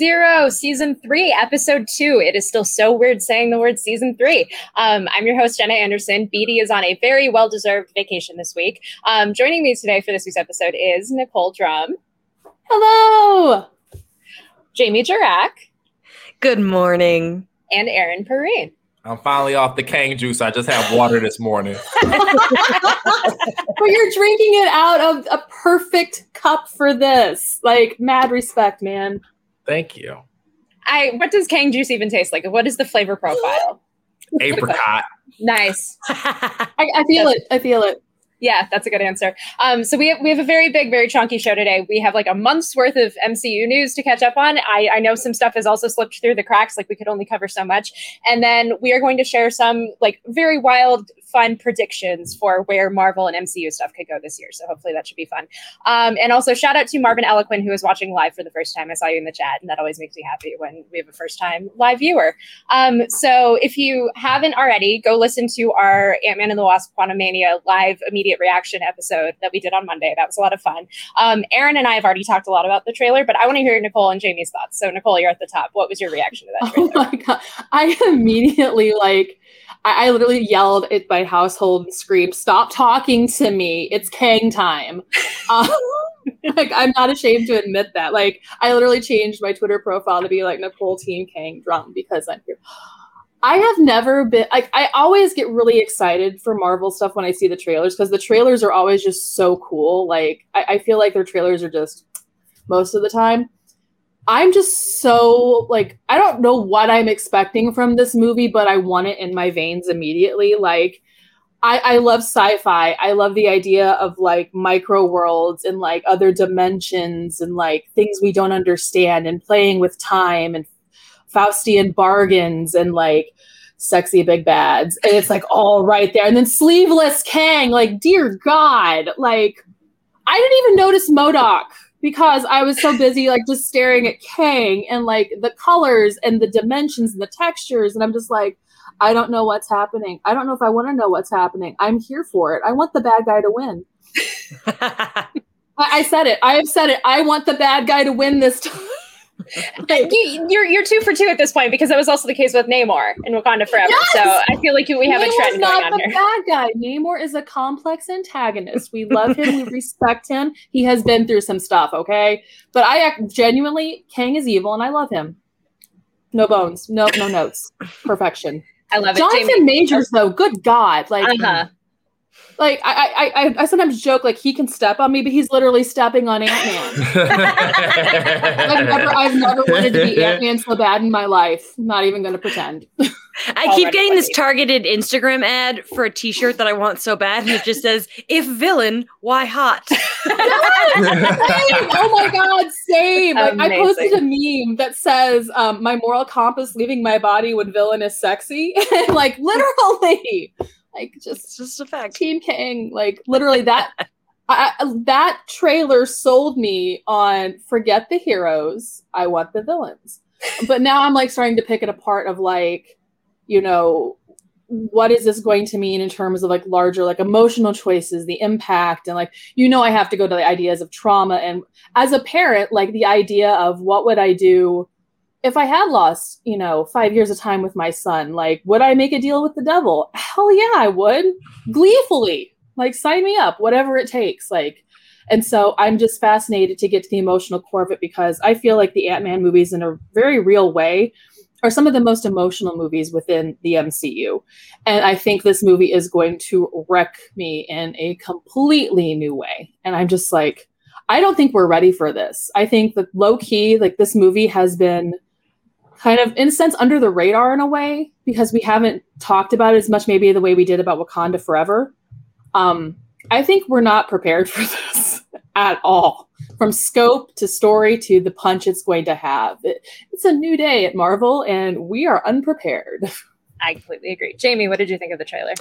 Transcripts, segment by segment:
Zero, Season 3, Episode 2. It is still so weird saying the word Season 3. Um, I'm your host, Jenna Anderson. BD is on a very well deserved vacation this week. Um, joining me today for this week's episode is Nicole Drum. Hello! Jamie Jirak. Good morning. And Aaron Perine. I'm finally off the Kang juice. I just had water this morning. but you're drinking it out of a perfect cup for this. Like mad respect, man. Thank you. I what does Kang juice even taste like? What is the flavor profile? Apricot. nice. I, I feel it. I feel it. Yeah, that's a good answer. Um, so we have, we have a very big, very chunky show today. We have like a month's worth of MCU news to catch up on. I, I know some stuff has also slipped through the cracks, like we could only cover so much. And then we are going to share some like very wild, fun predictions for where Marvel and MCU stuff could go this year. So hopefully that should be fun. Um, and also shout out to Marvin Eloquin who is watching live for the first time. I saw you in the chat, and that always makes me happy when we have a first time live viewer. Um, so if you haven't already, go listen to our Ant Man and the Wasp Quantumania live immediate reaction episode that we did on Monday. That was a lot of fun. Um, Aaron and I have already talked a lot about the trailer, but I want to hear Nicole and Jamie's thoughts. So Nicole, you're at the top. What was your reaction to that trailer? Oh my god! I immediately like. I, I literally yelled at my household and screamed, "Stop talking to me! It's Kang time!" Um, like I'm not ashamed to admit that. Like I literally changed my Twitter profile to be like Nicole Team Kang Drum because I'm here. I have never been like I always get really excited for Marvel stuff when I see the trailers because the trailers are always just so cool. Like I, I, feel like their trailers are just most of the time. I'm just so like I don't know what I'm expecting from this movie, but I want it in my veins immediately. Like I, I love sci-fi. I love the idea of like micro worlds and like other dimensions and like things we don't understand and playing with time and Faustian bargains and like sexy big bads. And it's like all right there. And then sleeveless Kang, like, dear God, like I didn't even notice MODOK because I was so busy like just staring at Kang and like the colors and the dimensions and the textures. And I'm just like, I don't know what's happening. I don't know if I want to know what's happening. I'm here for it. I want the bad guy to win. I, I said it. I have said it. I want the bad guy to win this time you, you're you're two for two at this point because that was also the case with Namor in Wakanda Forever. Yes! So I feel like we have Namor's a trend going on the here. Bad guy. Namor is a complex antagonist. We love him. we respect him. He has been through some stuff. Okay, but I act genuinely. Kang is evil, and I love him. No bones. No no notes. Perfection. I love it. Jonathan Jamie. Majors, though, good God, like. Uh-huh like I, I I sometimes joke like he can step on me, but he's literally stepping on Ant Man. I've never I've never wanted to be Ant Man so bad in my life. I'm not even gonna pretend. I keep getting this targeted Instagram ad for a T-shirt that I want so bad, and it just says, "If villain, why hot?" oh my god, same! Like, I posted a meme that says, um, "My moral compass leaving my body when villain is sexy," and like literally. Like just just a fact. Team Kang, like literally that I, that trailer sold me on forget the heroes, I want the villains. But now I'm like starting to pick it apart of like, you know, what is this going to mean in terms of like larger like emotional choices the impact and like you know i have to go to the ideas of trauma and as a parent like the idea of what would i do if I had lost, you know, five years of time with my son, like, would I make a deal with the devil? Hell yeah, I would. Gleefully. Like, sign me up, whatever it takes. Like, and so I'm just fascinated to get to the emotional core of it because I feel like the Ant Man movies, in a very real way, are some of the most emotional movies within the MCU. And I think this movie is going to wreck me in a completely new way. And I'm just like, I don't think we're ready for this. I think that low key, like, this movie has been kind of in a sense under the radar in a way because we haven't talked about it as much maybe the way we did about Wakanda Forever. Um, I think we're not prepared for this. at all. From scope to story to the punch it's going to have. It, it's a new day at Marvel, and we are unprepared. I completely agree. Jamie, what did you think of the trailer?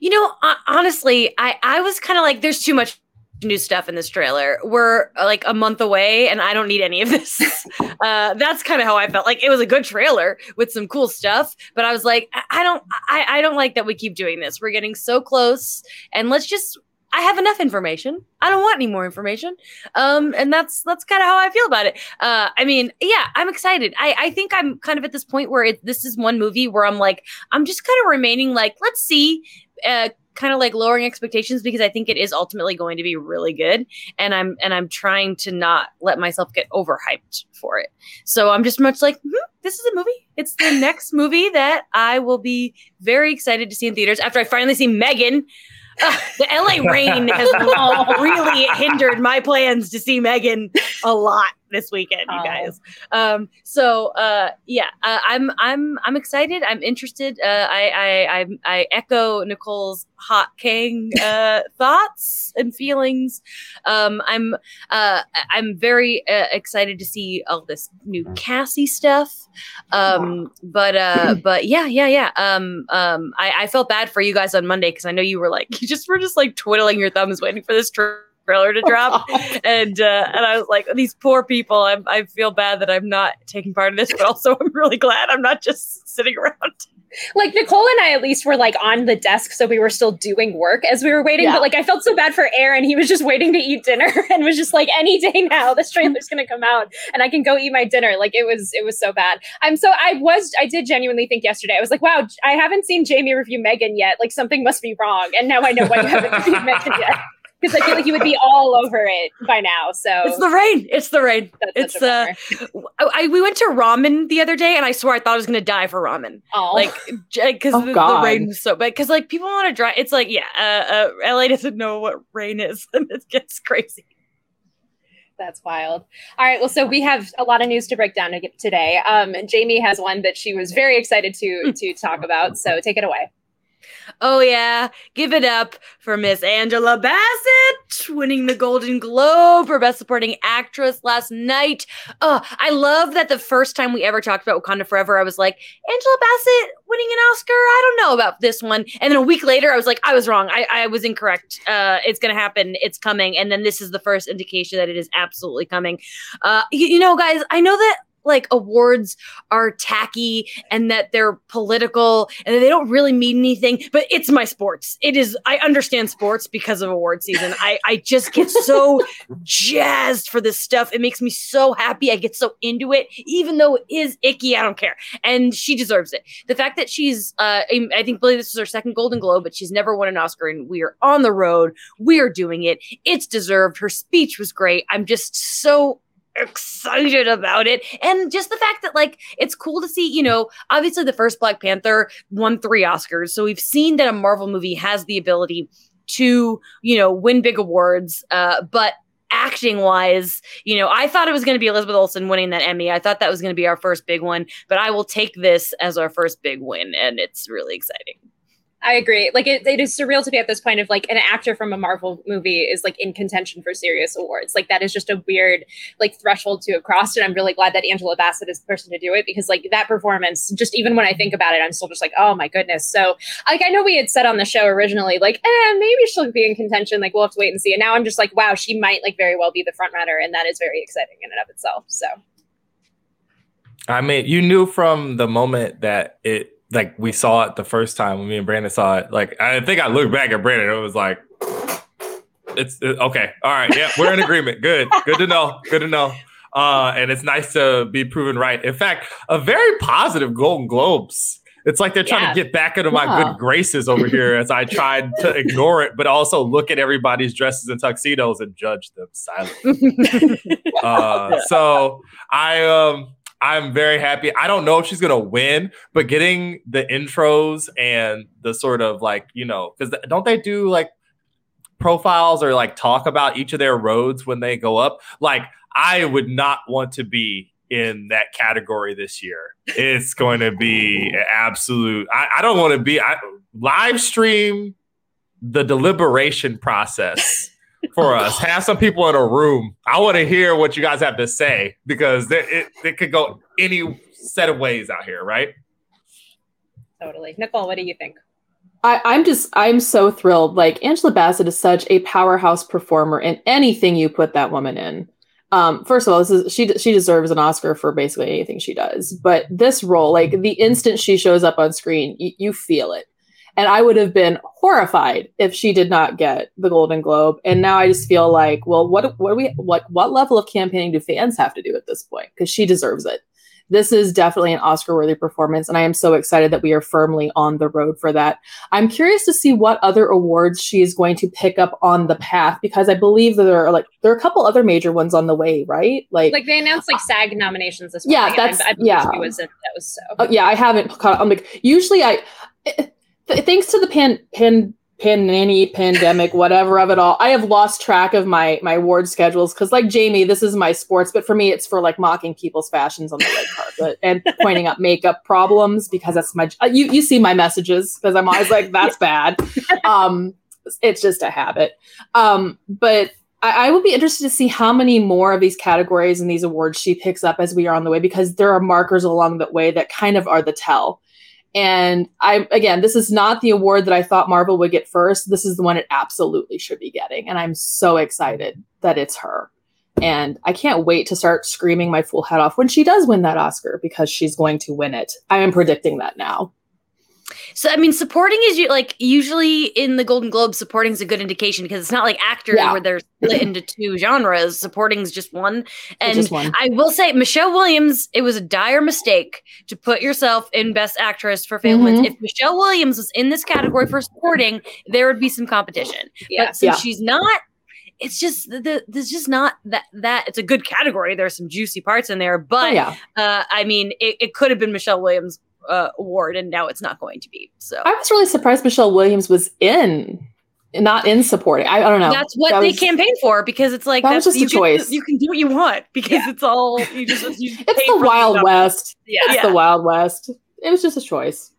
You know, uh, honestly, I I was kind of like, there's too much new stuff in this trailer. We're like a month away, and I don't need any of this. uh, that's kind of how I felt. Like it was a good trailer with some cool stuff, but I was like, I, I don't, I, I don't like that we keep doing this. We're getting so close, and let's just. I have enough information. I don't want any more information. Um, and that's that's kind of how I feel about it. Uh, I mean, yeah, I'm excited. I, I think I'm kind of at this point where it, this is one movie where I'm like, I'm just kind of remaining like, let's see. Uh, kind of like lowering expectations because I think it is ultimately going to be really good and I'm and I'm trying to not let myself get overhyped for it. So I'm just much like mm-hmm, this is a movie. It's the next movie that I will be very excited to see in theaters after I finally see Megan. Uh, the LA rain has really hindered my plans to see Megan a lot this weekend, you oh. guys. Um, so uh, yeah, uh, I'm I'm I'm excited. I'm interested. Uh, I, I I I echo Nicole's hot Kang uh, thoughts and feelings. Um, I'm uh, I'm very uh, excited to see all this new Cassie stuff. Um, but uh, but yeah, yeah, yeah. Um, um, I, I felt bad for you guys on Monday because I know you were like you just were just like twiddling your thumbs waiting for this. Trip trailer to drop, and uh, and I was like, these poor people. i I feel bad that I'm not taking part in this, but also I'm really glad I'm not just sitting around. Like Nicole and I, at least, were like on the desk, so we were still doing work as we were waiting. Yeah. But like, I felt so bad for Aaron. He was just waiting to eat dinner and was just like, any day now, this trailer's gonna come out, and I can go eat my dinner. Like it was, it was so bad. I'm so I was, I did genuinely think yesterday. I was like, wow, I haven't seen Jamie review Megan yet. Like something must be wrong, and now I know why you haven't reviewed Megan yet because I feel like you would be all over it by now. So it's the rain. It's the rain. That's it's uh, I, we went to ramen the other day, and I swear I thought I was gonna die for ramen. Oh, like because oh, the, the, rain was so bad. Because like people want to drive. It's like yeah, uh, uh, LA doesn't know what rain is, and it gets crazy. That's wild. All right. Well, so we have a lot of news to break down today. Um, Jamie has one that she was very excited to to talk about. So take it away. Oh, yeah. Give it up for Miss Angela Bassett winning the Golden Globe for Best Supporting Actress last night. Oh, I love that the first time we ever talked about Wakanda Forever, I was like, Angela Bassett winning an Oscar? I don't know about this one. And then a week later, I was like, I was wrong. I, I was incorrect. Uh, it's going to happen. It's coming. And then this is the first indication that it is absolutely coming. Uh, you, you know, guys, I know that like awards are tacky and that they're political and they don't really mean anything but it's my sports. It is i understand sports because of award season. I i just get so jazzed for this stuff. It makes me so happy. I get so into it even though it is icky. I don't care. And she deserves it. The fact that she's uh i think believe this is her second golden globe but she's never won an oscar and we are on the road. We are doing it. It's deserved. Her speech was great. I'm just so excited about it. And just the fact that, like, it's cool to see, you know, obviously the first Black Panther won three Oscars. So we've seen that a Marvel movie has the ability to, you know, win big awards. Uh, but acting wise, you know, I thought it was going to be Elizabeth Olsen winning that Emmy. I thought that was going to be our first big one, but I will take this as our first big win. And it's really exciting. I agree. Like it, it is surreal to be at this point of like an actor from a Marvel movie is like in contention for serious awards. Like that is just a weird like threshold to have crossed. And I'm really glad that Angela Bassett is the person to do it because like that performance, just even when I think about it, I'm still just like, oh my goodness. So like I know we had said on the show originally, like, eh, maybe she'll be in contention. Like we'll have to wait and see. And now I'm just like, wow, she might like very well be the front runner, and that is very exciting in and of itself. So. I mean, you knew from the moment that it like we saw it the first time when me and Brandon saw it. Like I think I looked back at Brandon, it was like, it's it, okay. All right, yeah, we're in agreement. Good, good to know. Good to know. Uh, and it's nice to be proven right. In fact, a very positive Golden Globes. It's like they're trying yeah. to get back into my yeah. good graces over here as I tried to ignore it, but also look at everybody's dresses and tuxedos and judge them silently. uh, so I um I'm very happy. I don't know if she's gonna win, but getting the intros and the sort of like you know, because don't they do like profiles or like talk about each of their roads when they go up? Like I would not want to be in that category this year. It's going to be absolute. I, I don't want to be. I live stream the deliberation process for us. Have some people in a room. I want to hear what you guys have to say because it, it, it could go any set of ways out here, right? Totally. Nicole, what do you think? I, I'm just I'm so thrilled. Like Angela Bassett is such a powerhouse performer in anything you put that woman in. Um, first of all, this is she she deserves an Oscar for basically anything she does. But this role, like the instant she shows up on screen, y- you feel it. And I would have been horrified if she did not get the Golden Globe. And now I just feel like, well, what what we what what level of campaigning do fans have to do at this point? Because she deserves it. This is definitely an Oscar worthy performance, and I am so excited that we are firmly on the road for that. I'm curious to see what other awards she is going to pick up on the path because I believe that there are like there are a couple other major ones on the way, right? Like, Like they announced like SAG nominations this Yeah, morning. that's- I, I yeah. was in, was so. Uh, yeah, I haven't caught. I'm like usually I, th- thanks to the pan pan panani pandemic, whatever of it all, I have lost track of my my award schedules because like Jamie, this is my sports, but for me, it's for like mocking people's fashions on the red carpet and pointing out makeup problems because that's my uh, you you see my messages because I'm always like that's bad. Um, it's just a habit. Um, but. I I would be interested to see how many more of these categories and these awards she picks up as we are on the way because there are markers along the way that kind of are the tell. And I again, this is not the award that I thought Marvel would get first. This is the one it absolutely should be getting, and I'm so excited that it's her. And I can't wait to start screaming my full head off when she does win that Oscar because she's going to win it. I am predicting that now. So I mean, supporting is u- like usually in the Golden Globe, supporting is a good indication because it's not like actors Yeah. where they're split into two genres. Supporting is just one. And just one. I will say, Michelle Williams, it was a dire mistake to put yourself in Best Actress for Winds. Mhm. If Michelle Williams was in this category for supporting, there would be some competition. Yeah. But since Yeah. she's not, it's just the, the there's just not that that it's a good category. There's some juicy parts in there, Oh, but yeah, uh, I mean, it, it could have been Michelle Williams' uh, award, and now it's not going to be. So I was really surprised Michelle Williams was in, not in supporting. I, I don't know. that's what That they was- campaign for because it's like That was that's, just a you get to- choice. you can do what you want because it's all you just you It's the Wild. West. Yeah. It's Yeah. the Wild West. It was just a choice.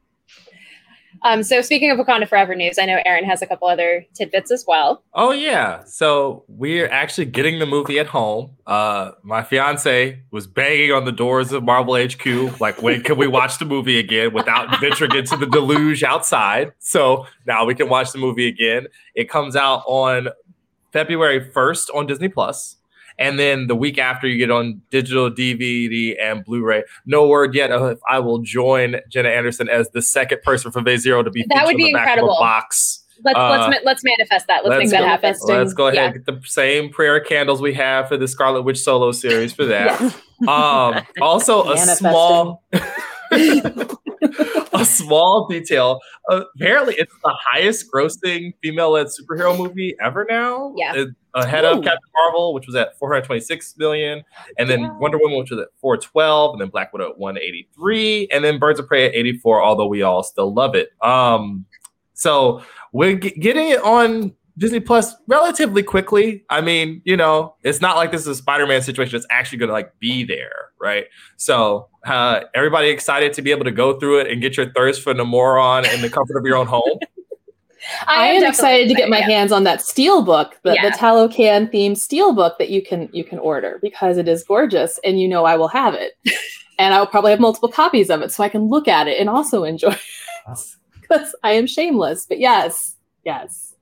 Um, so speaking of Wakanda Forever news, I know Aaron has a couple other tidbits as well. Oh yeah. So we're actually getting the movie at home. Uh my fiance was banging on the doors of Marvel HQ, like when can we watch the movie again without venturing into the deluge outside? So now we can watch the movie again. It comes out on February 1st on Disney Plus. And then the week after, you get on digital DVD and Blu-ray. No word yet if I will join Jenna Anderson as the second person from Phase Zero to be That would featured on be the back of a incredible. box. Let's Uh, let's ma- let's manifest that. Let's, let's make that go. happen. Let's go ahead Yeah. and get the same prayer candles we have for the Scarlet Witch solo series for that. Um, also, a small, a small detail. Uh, apparently, it's the highest grossing female-led superhero movie ever now. Yeah. It- ahead Ooh. of Captain Marvel, which was at 426 million, and then Wonder Woman, which was at 412, and then Black Widow at 183, and then Birds of Prey at 84. Although we all still love it. Um, so we're g- getting it on Disney Plus relatively quickly. I mean, you know, it's not like this is a Spider-Man situation that's actually going to like be there, right? So, uh, everybody excited to be able to go through it and get your thirst for Namor on in the comfort of your own home. I, am definitely excited to get my yeah. hands on that steel book, the, Yeah. the Talokan themed steel book that you can you can order because it is gorgeous, and you know I will have it, and I will probably have multiple copies of it so I can look at it and also enjoy it because I am shameless. But yes, yes,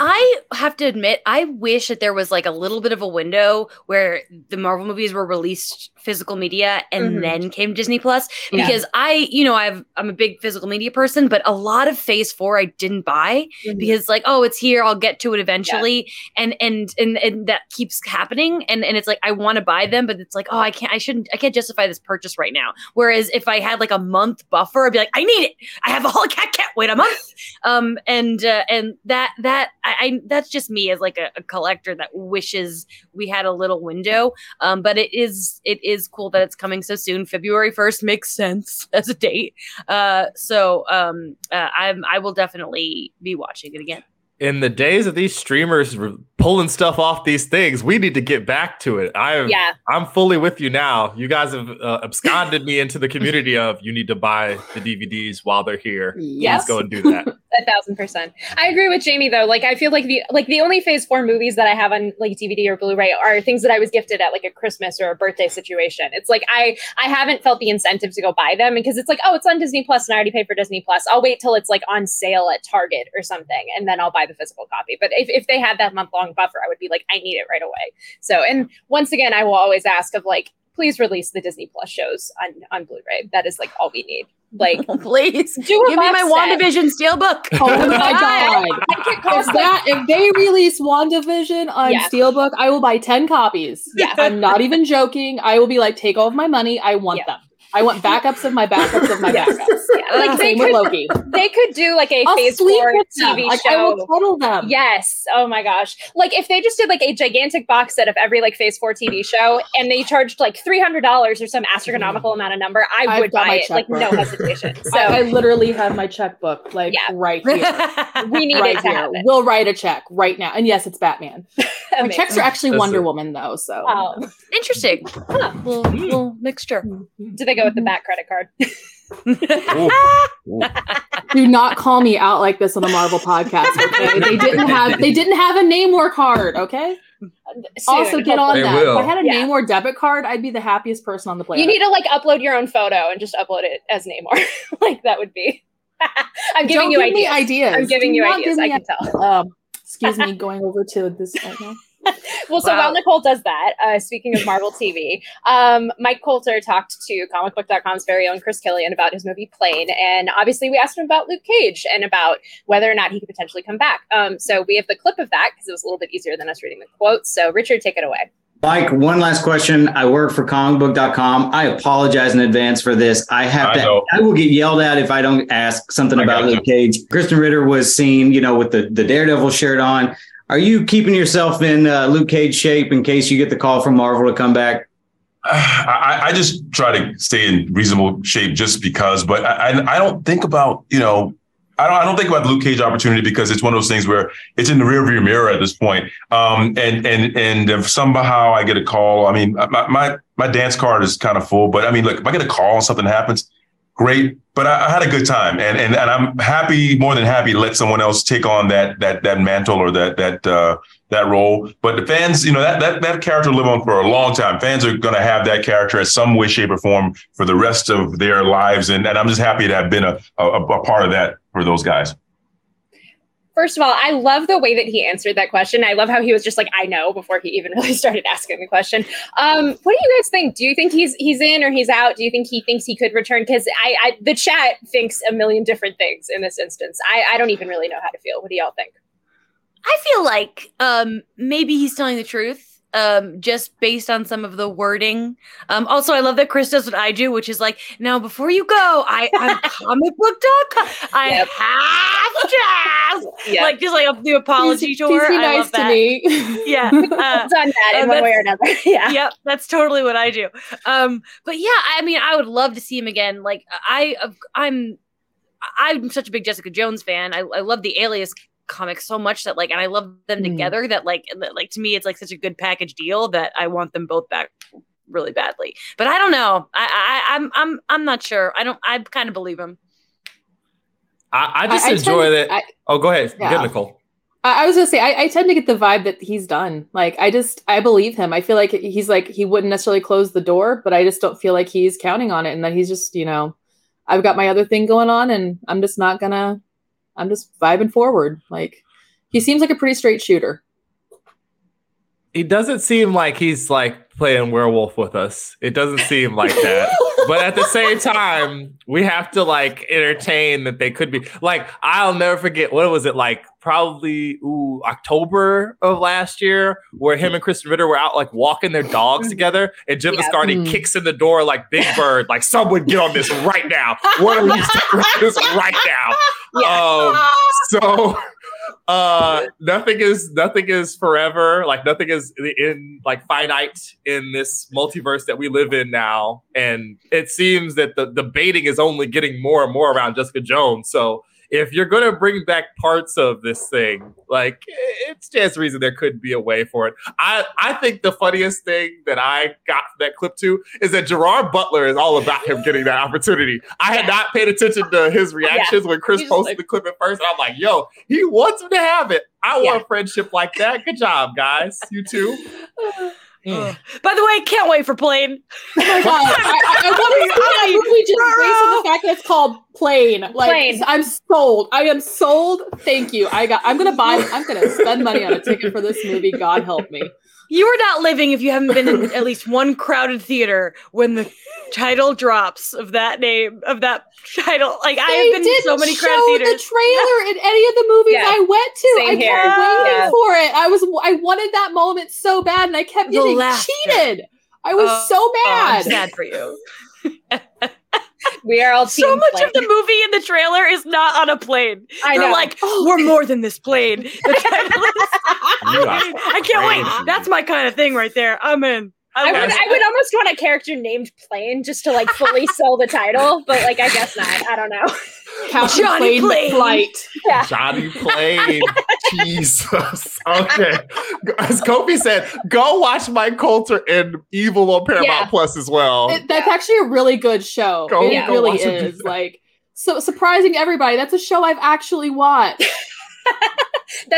I have to admit, I wish that there was like a little bit of a window where the Marvel movies were released physical media and Mhm. then came Disney Plus. Yeah. Because I, you know, I've I'm a big physical media person, but a lot of Phase Four I didn't buy Mhm. because like, oh, it's here, I'll get to it eventually, and and and and that keeps happening, and and it's like I want to buy them, but it's like, oh, I can't, I shouldn't, I can't justify this purchase right now. Whereas if I had like a month buffer, I'd be like, I need it. I have a whole cat can't wait a month. Um, and uh, and that that I, I that's just me as like a, a collector that wishes we had a little window. Um, but it is it is cool that it's coming so soon. February first makes sense as a date. Uh, so um, uh, I'm I will definitely be watching it again. in the days of these streamers re- pulling stuff off these things, we need to get back to it. I am, Yeah. I'm fully with you now. You guys have uh, absconded me into the community of you need to buy the DVDs while they're here. yes. Let's go and do that. A thousand percent. I agree with Jamie though. Like I feel like the like the only phase four movies that I have on like DVD or Blu-ray are things that I was gifted at like a Christmas or a birthday situation. It's like I I haven't felt the incentive to go buy them because it's like, oh, it's on Disney Plus and I already paid for Disney Plus. I'll wait till it's like on sale at Target or something and then I'll buy the physical copy. But if, if they had that month long buffer, I would be like, I need it right away. So and once again, I will always ask of like, please release the Disney Plus shows on, on Blu-ray. That is like all we need. Like please do a give me my set. WandaVision steelbook. Oh my god! If that if they release WandaVision on Yeah. Steelbook, I will buy ten copies. Yeah. I'm not even joking. I will be like, take all of my money. I want Yeah. them. I want backups of my backups of my Yes. backups. Yeah, like they Same with could, Loki. they could do like a I'll phase four with them. TV Like, show. I will cuddle them. Yes. Oh my gosh. Like if they just did like a gigantic box set of every like phase four TV show and they charged like three hundred dollars or some astronomical amount of number, I I've would buy my it like no hesitation. So I, I literally have my checkbook like Yeah. right here. we need right it to here. happen. We'll write a check right now. And yes, it's Batman. My checks are actually That's Wonder it. Woman though, so Oh, Interesting. Huh. Little, little mixture. Mm-hmm. do they go with the back credit card? do not call me out like this on the Marvel podcast. Okay, they didn't have they didn't have a name Namor card. Okay, also get on They that. will. If I had a Yeah. Namor debit card, I'd be the happiest person on the planet. You need to like upload your own photo and just upload it as Namor. like that would be. I'm giving Don't you give me ideas. ideas. I'm giving Do you ideas. I me can tell. Um, excuse me, going over to this right now. Well, so Wow. while Nicole does that, uh, speaking of Marvel TV, um, Mike Colter talked to comicbook.com's very own Chris Killian about his movie Plane. And obviously, we asked him about Luke Cage and about whether or not he could potentially come back. Um, so we have the clip of that because it was a little bit easier than us reading the quotes. So, Richard, take it away. Mike, one last question. I work for comicbook.com. I apologize in advance for this. I have I to, know. I will get yelled at if I don't ask something I about got you. Luke Cage. Krysten Ritter was seen, you know, with the, the Daredevil shirt on. Are you keeping yourself in uh, Luke Cage shape in case you get the call from Marvel to come back? I, I just try to stay in reasonable shape just because, but I, I don't think about, you know, I don't, I don't think about the Luke Cage opportunity because it's one of those things where it's in the rearview mirror at this point. Um, and, and, and if somehow I get a call, I mean, my, my, my dance card is kind of full, but I mean, look, if I get a call and something happens, great. But I, I had a good time and, and, and I'm happy, more than happy to let someone else take on that, that, that mantle or that, that, uh, that role. But the fans, you know, that that that character live on for a long time. Fans are going to have that character in some way, shape, or form for the rest of their lives. And, and I'm just happy to have been a, a, a part of that for those guys. First of all, I love the way that he answered that question. I love how he was just like, "I know" before he even really started asking the question. Um, what do you guys think? Do you think he's he's in or he's out? Do you think he thinks he could return? Because I, I, the chat thinks a million different things in this instance. I, I don't even really know how to feel. What do y'all think? I feel like um, maybe he's telling the truth. Um, just based on some of the wording. Um, also, I love that Chris does what I do, which is like, now before you go, I I'm comicbook.com. I Yep. have to. Yeah, like just like a, the apology Please- tour. please be nice to me. Yeah. Uh, done that uh, in one way or another. yeah. yep, that's totally what I do. Um, but yeah, I mean, I would love to see him again. Like I, I'm, I'm such a big Jessica Jones fan. I, I love the Alias comics so much that like, and I love them Mm. together. That like, that, like to me, it's like such a good package deal that I want them both back really badly. But I don't know. I, I, I'm, I'm, I'm not sure. I don't. I kind of believe him. I, I just I- I enjoy tend- that. I- oh, go ahead. Yeah. Good, Nicole. I, I was gonna say I, I tend to get the vibe that he's done. Like I just I believe him. I feel like he's like he wouldn't necessarily close the door, but I just don't feel like he's counting on it, and that he's just you know I've got my other thing going on, and I'm just not gonna. I'm just vibing forward. Like he seems like a pretty straight shooter. He doesn't seem like he's like playing werewolf with us. It doesn't seem like that. but at the same time, we have to like entertain that they could be like I'll never forget what was it like probably ooh October of last year where him and Krysten Ritter were out like walking their dogs together and Jim Yeah. Viscardi Mm. kicks in the door like Big Bird like someone get on this right now. What are you saying this right now? Um, so uh nothing is nothing is forever. Like nothing is in like finite in this multiverse that we live in now. And it seems that the baiting is only getting more and more around jessica jones. So if you're gonna bring back parts of this thing, like it stands to reason there could be a way for it. I I think the funniest thing that I got that clip to is that Gerard Butler is all about him getting that opportunity. I had Yeah. not paid attention to his reactions when Chris He's posted like- the clip at first. And I'm like, yo, he wants him to have it. I Yeah. want a friendship like that. Good job, guys. You too. Mm. By the way, can't wait for plane. Oh my god! I, I, I want to see that movie just based on the fact that it's called Plane. Like Plane. I'm sold. I am sold. Thank you. I got. I'm gonna buy. I'm gonna spend money on a ticket for this movie. God help me. You are not living if you haven't been in at least one crowded theater when the title drops of that name of that title. Like I have been in didn't so many show crowded the theaters. trailer in any of the movies Yeah. I went to. Same I here. kept waiting Yeah. for it. I was. I wanted that moment so bad, and I kept The getting laughter. cheated. I was Oh, so Oh, I'm sad for you. We are all So much plane. of the movie in the trailer is not on a plane. I They're know. like, Oh. we're more than this plane. The title is- I can't wait. That's my kind of thing right there. I'm in. I I would, I would almost want a character named Plane just to like fully sell the title, but like I guess not. I don't know. Captain Johnny Plane Plane. Flight. Yeah. Johnny played. Jesus. Okay. As Kofi said, go watch Mike Colter in Evil on Paramount Yeah. Plus as well. It, that's actually a really good show. Go- it go really is. it. is. Like so surprising everybody. That's a show I've actually watched.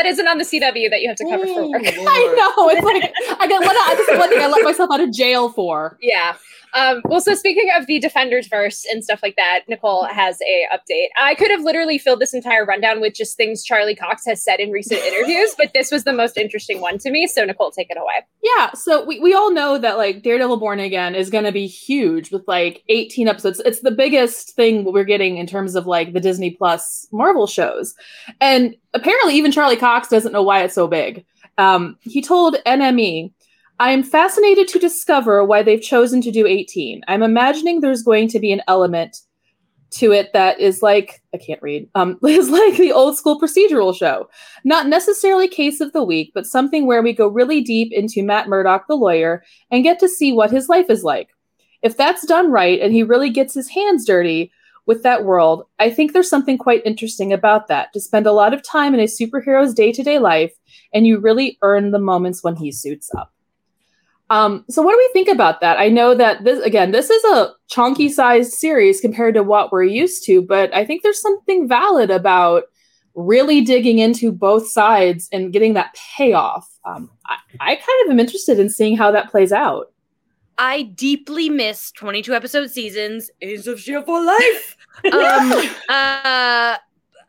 That isn't on the CW that you have to cover for oh, work. I know. It's like I got let out. This is one thing I let myself out of jail for. Yeah. Um, well, so speaking of the Defenders verse and stuff like that, Nicole has a update. I could have literally filled this entire rundown with just things Charlie Cox has said in recent interviews, but this was the most interesting one to me. So Nicole, take it away. Yeah, so we, we all know that like Daredevil Born Again is going to be huge with like 18 episodes. It's the biggest thing we're getting in terms of like the Disney Plus Marvel shows. And apparently even Charlie Cox doesn't know why it's so big. Um, he told NME, I am fascinated to discover why they've chosen to do 18. I'm imagining there's going to be an element to it that is like I can't read. Um, is like the old school procedural show. Not necessarily case of the week, but something where we go really deep into Matt Murdock, the lawyer, and get to see what his life is like. If that's done right and he really gets his hands dirty with that world, I think there's something quite interesting about that. To spend a lot of time in a superhero's day to day life, and you really earn the moments when he suits up. Um, so what do we think about that? I know that this again, this is a chunky sized series compared to what we're used to, but I think there's something valid about really digging into both sides and getting that payoff. Um, I, I kind of am interested in seeing how that plays out. I deeply miss 22 episode seasons. Agents of Shield for life. um, uh,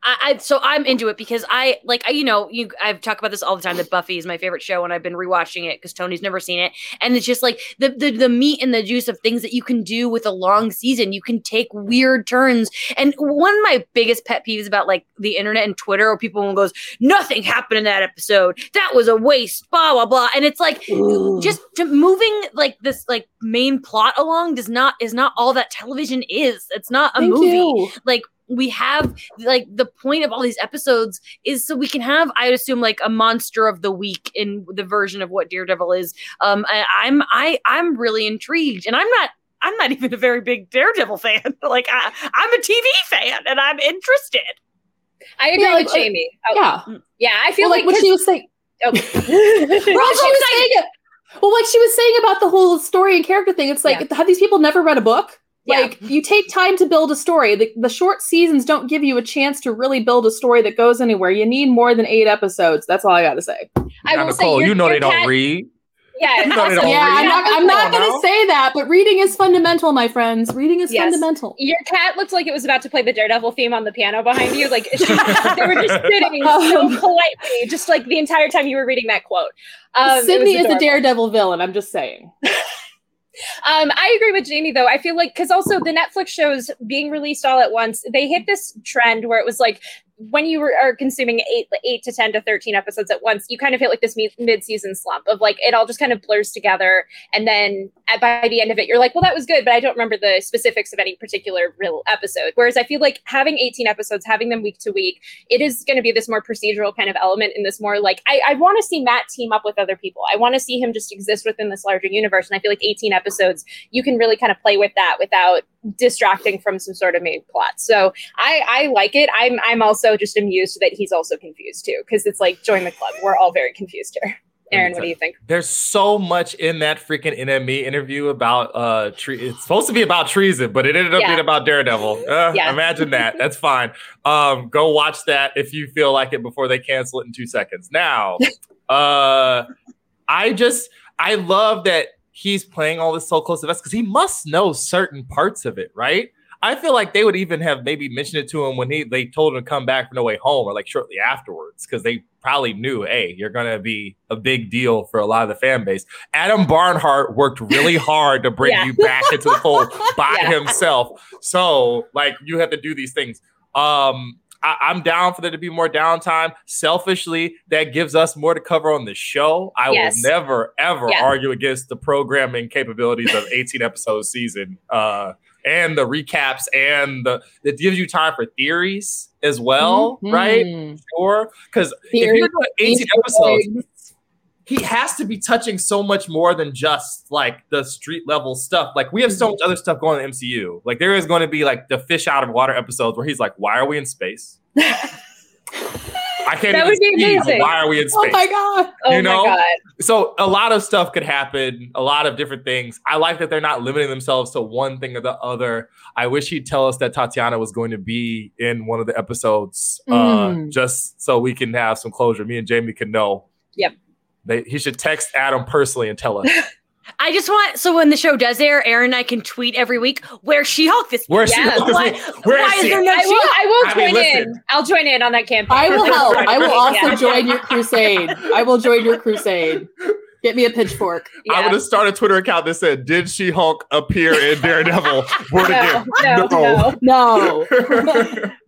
I, I so I'm into it because I like I, you know you I've talked about this all the time that Buffy is my favorite show and I've been rewatching it because Tony's never seen it. And it's just like the, the the meat and the juice of things that you can do with a long season. You can take weird turns. And one of my biggest pet peeves about like the internet and Twitter or people when goes nothing happened in that episode. That was a waste blah blah blah. And it's like just to moving like this like main plot along does not is not all that television is. It's not a Thank movie. you. like we have like the point of all these episodes is so we can have i assume like a monster of the week in the version of what daredevil is um I, i'm i i'm really intrigued and i'm not i'm not even a very big daredevil fan like I, i'm a tv fan and i'm interested I agree Yeah, like, with uh, Jamie. Oh, Yeah. yeah. I feel Well, like, like what 'cause- she was saying. oh. Well, like she was saying it. Well, like she was saying about the whole story and character thing, it's like Yeah. have these people never read a book? Yeah. Like you take time to build a story. The, the short seasons don't give you a chance to really build a story that goes anywhere. You need more than eight episodes. That's all I got to say. I Now, will say Nicole, your- you know your they don't cat- read. Yeah, You know they also- don't yeah, read. I'm not. I'm not going to say that, but reading is fundamental, my friends. Reading is Yes. fundamental. Your cat looked like it was about to play the Daredevil theme on the piano behind you. Like she, they were just sitting so Um, politely, just like the entire time you were reading that quote. Um, Sydney is a daredevil villain. I'm just saying. Um, I agree with Jamie though. I feel like because also the Netflix shows being released all at once, they hit this trend where it was like when you are consuming eight eight to ten to thirteen episodes at once, you kind of hit like this mid season slump of like it all just kind of blurs together, and then at, by the end of it, you're like, well, that was good, but I don't remember the specifics of any particular real episode. Whereas I feel like having eighteen episodes, having them week to week, it is going to be this more procedural kind of element in this more like I, I want to see Matt team up with other people. I want to see him just exist within this larger universe, and I feel like eighteen episodes, you can really kind of play with that without distracting from some sort of main plot. So I I like it. I'm I'm also just amused that he's also confused too because it's like join the club. We're all very confused here. Aaron, what do you think? There's so much in that freaking NME interview about uh tre- it's supposed to be about treason, but it ended up Yeah. being about Daredevil. Uh, Yeah. Imagine that. That's fine. Um, go watch that if you feel like it before they cancel it in two seconds. Now, uh, I just I love that he's playing all this so close to us because he must know certain parts of it, right? I feel like they would even have maybe mentioned it to him when he they told him to come back from No Way Home or like shortly afterwards because they probably knew, hey, you're gonna be a big deal for a lot of the fan base. Adam Barnhardt worked really hard to bring Yeah. you back into the fold by Yeah. himself. So like you have to do these things. Um, I, I'm down for there to be more downtime. Selfishly, that gives us more to cover on the show. I Yes. will never ever Yeah. argue against the programming capabilities of 18 episode season. Uh, and the recaps and the it gives you time for theories as well, right? Mhm. Sure. Because if you're doing 18 episodes, he has to be touching so much more than just like the street level stuff. Like we have so much other stuff going in the MCU. Like there is going to be like the fish out of water episodes where he's like, "Why are we in space?" I can't That would be see, amazing. why are we in space? Oh my god! Oh You know? my god. so a lot of stuff could happen, a lot of different things. I like that they're not limiting themselves to one thing or the other. I wish he'd tell us that Tatiana was going to be in one of the episodes, uh, Mm. just so we can have some closure. Me and Jamie can know. Yep. They, he should text Adam personally and tell us I just want so when the show does air, Aaron and I can tweet every week where She Hulk this. where's Yeah. she. Why, Where why is is there no I will, She-Hulk? I will I join mean, listen. in. I'll join in on that campaign. I will help. I will also Yeah. join your crusade. I will join your crusade. Get me a pitchfork. Yeah. I'm gonna start a Twitter account that said, "Did She Hulk appear in Daredevil?" Word no, again. no, no. No.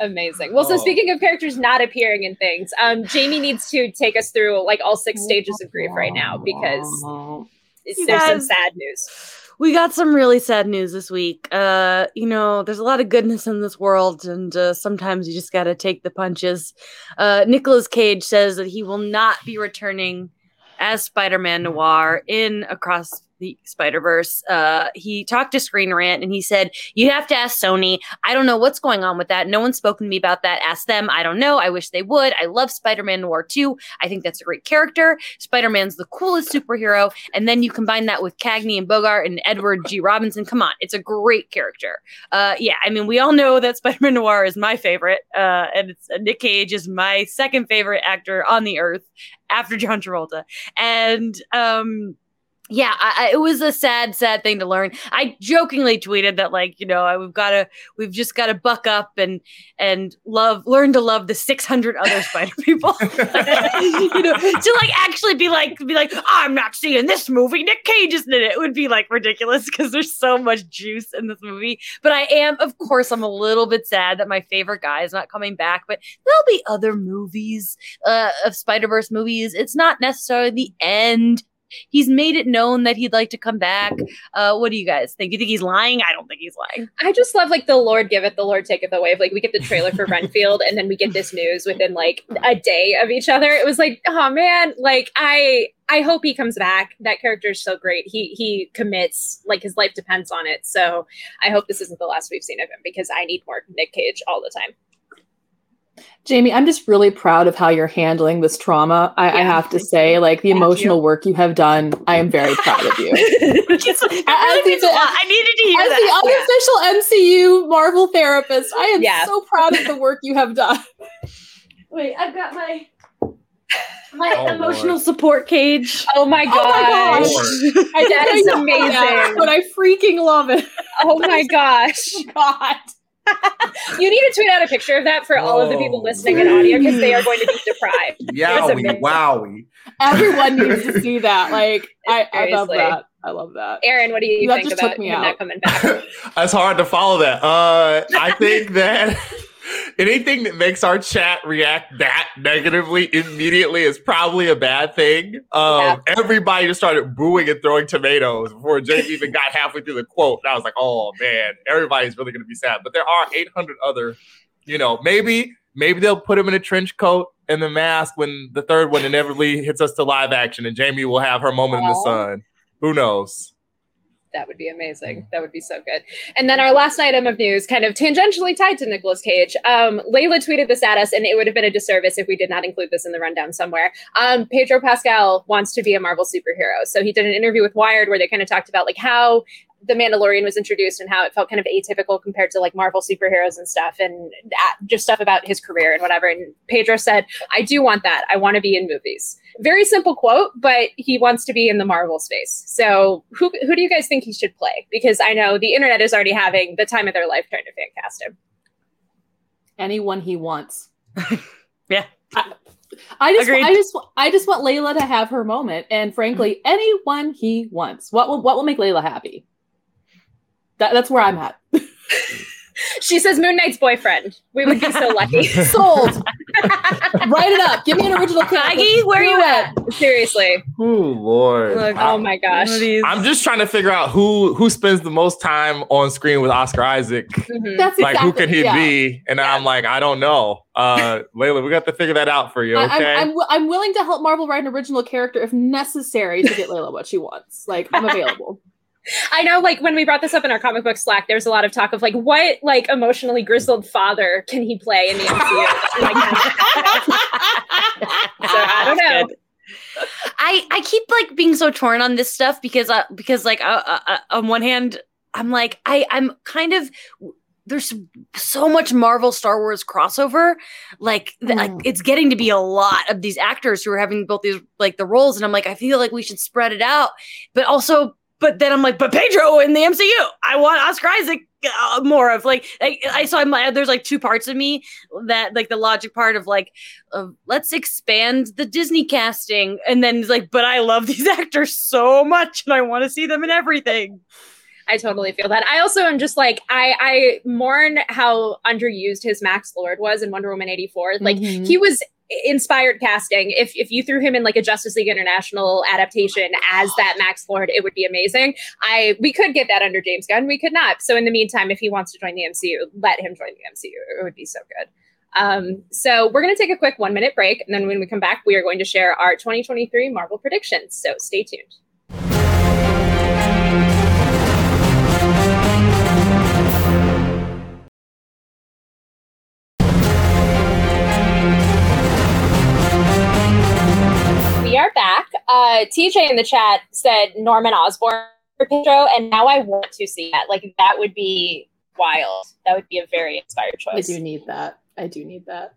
Amazing. Well, so Oh. speaking of characters not appearing in things, um, Jamie needs to take us through like all six stages of grief right now because it's, You there's some sad news. We got some really sad news this week. Uh, you know, there's a lot of goodness in this world, and uh, sometimes you just got to take the punches. Uh, Nicolas Cage says that he will not be returning as Spider-Man Noir in Across the Spider-Verse. Uh, he talked to Screen Rant and he said, "You have to ask Sony. I don't know what's going on with that. No one's spoken to me about that. Ask them. I don't know. I wish they would. I love Spider-Man Noir too. I think that's a great character. Spider-Man's the coolest superhero, and then you combine that with Cagney and Bogart and Edward G. Robinson. Come on, it's a great character. Uh, yeah, I mean, we all know that Spider-Man Noir is my favorite, uh, and it's uh, Nick Cage is my second favorite actor on the earth after John Travolta, and um. Yeah, I, I, it was a sad, sad thing to learn. I jokingly tweeted that, like, you know, we've got to, we've just got to buck up and and love, learn to love the six hundred other Spider people. you know, to like actually be like, be like, I'm not seeing this movie. Nick Cage isn't in it. It would be like ridiculous because there's so much juice in this movie. But I am, of course, I'm a little bit sad that my favorite guy is not coming back. But there'll be other movies uh, of Spider Verse movies. It's not necessarily the end. He's made it known that he'd like to come back. Uh, what do you guys think? You think he's lying? I don't think he's lying. I just love like the Lord giveth, the Lord taketh away. Like we get the trailer for Renfield, and then we get this news within like a day of each other. It was like, oh man, like I I hope he comes back. That character is so great. He he commits, like his life depends on it. So I hope this isn't the last we've seen of him because I need more Nick Cage all the time. Jamie, I'm just really proud of how you're handling this trauma. I, I have to say, like the Thank emotional work you have done, I am very proud of you. It's- really As means a the- I needed to hear As that. As the unofficial MCU Marvel therapist, I am Yeah. so proud of the work you have done. Wait, I've got my my Oh, emotional Lord. support cage. Oh my Oh my gosh. that is I That didn't is know you did that, amazing. but I freaking love it. Oh my gosh. Oh God. You need to tweet out a picture of that for all of the people Whoa. listening in audio because they are going to be deprived. Yowie, amazing. wowie. Everyone needs to see that. Like, I, I love that. I love that. Aaron, what do you That think just about took me him out. not coming back? it's hard to follow that. Uh, I think that anything that makes our chat react that negatively immediately is probably a bad thing. Um, yeah. Everybody just started booing and throwing tomatoes before Jamie even got halfway through the quote. And I was like, oh man, everybody's really going to be sad. But there are 800 other, you know, maybe maybe they'll put him in a trench coat and the mask when the third one inevitably hits us to live action, and Jamie will have her moment Aww. in the sun. Who knows? That would be amazing. That would be so good. And then our last item of news, kind of tangentially tied to Nicolas Cage. Um, Layla tweeted this at us, and it would have been a disservice if we did not include this in the rundown somewhere. Um, Pedro Pascal wants to be a Marvel superhero, so he did an interview with Wired where they kind of talked about like how the Mandalorian was introduced and how it felt kind of atypical compared to like Marvel superheroes and stuff, and that, just stuff about his career and whatever. And Pedro said, "I do want that. I want to be in movies." Very simple quote, but he wants to be in the Marvel space. So, who who do you guys think he should play? Because I know the internet is already having the time of their life trying to fan cast him. Anyone he wants. yeah. I, I just, Agreed. I just, I just want Layla to have her moment, and frankly, anyone he wants. What will, what will make Layla happy? That, that's where I'm at. she says Moon Knight's boyfriend. We would be so lucky. Sold. Write it up. Give me an original Maggie, where are you at? Seriously. Oh Lord. Look, oh my gosh. I'm just trying to figure out who who spends the most time on screen with Oscar Isaac. Mm-hmm. That's like exactly, who can he yeah. be? And yeah. I'm like, I don't know. Uh Layla, we got to figure that out for you. Okay. I, am I'm, I'm willing to help Marvel write an original character if necessary to get Layla what she wants. Like I'm available. I know, like when we brought this up in our comic book Slack, there's a lot of talk of like, what like emotionally grizzled father can he play in the MCU? so I don't know. I I keep like being so torn on this stuff because uh, because like uh, uh, uh, on one hand I'm like I I'm kind of there's so much Marvel Star Wars crossover like, mm. like it's getting to be a lot of these actors who are having both these like the roles and I'm like I feel like we should spread it out but also but then I'm like, but Pedro in the MCU, I want Oscar Isaac uh, more of like I, I so I'm there's like two parts of me that like the logic part of like uh, let's expand the Disney casting and then it's like but I love these actors so much and I want to see them in everything. I totally feel that. I also am just like I I mourn how underused his Max Lord was in Wonder Woman 84. Like mm-hmm. he was inspired casting. If if you threw him in like a Justice League International adaptation as that Max Lord, it would be amazing. I we could get that under James Gunn, we could not. So in the meantime, if he wants to join the MCU, let him join the MCU. It would be so good. Um, so we're going to take a quick one minute break, and then when we come back, we are going to share our 2023 Marvel predictions. So stay tuned. Are back. Uh, TJ in the chat said Norman Osborn for Pedro, and now I want to see that. Like that would be wild. That would be a very inspired choice. I do need that. I do need that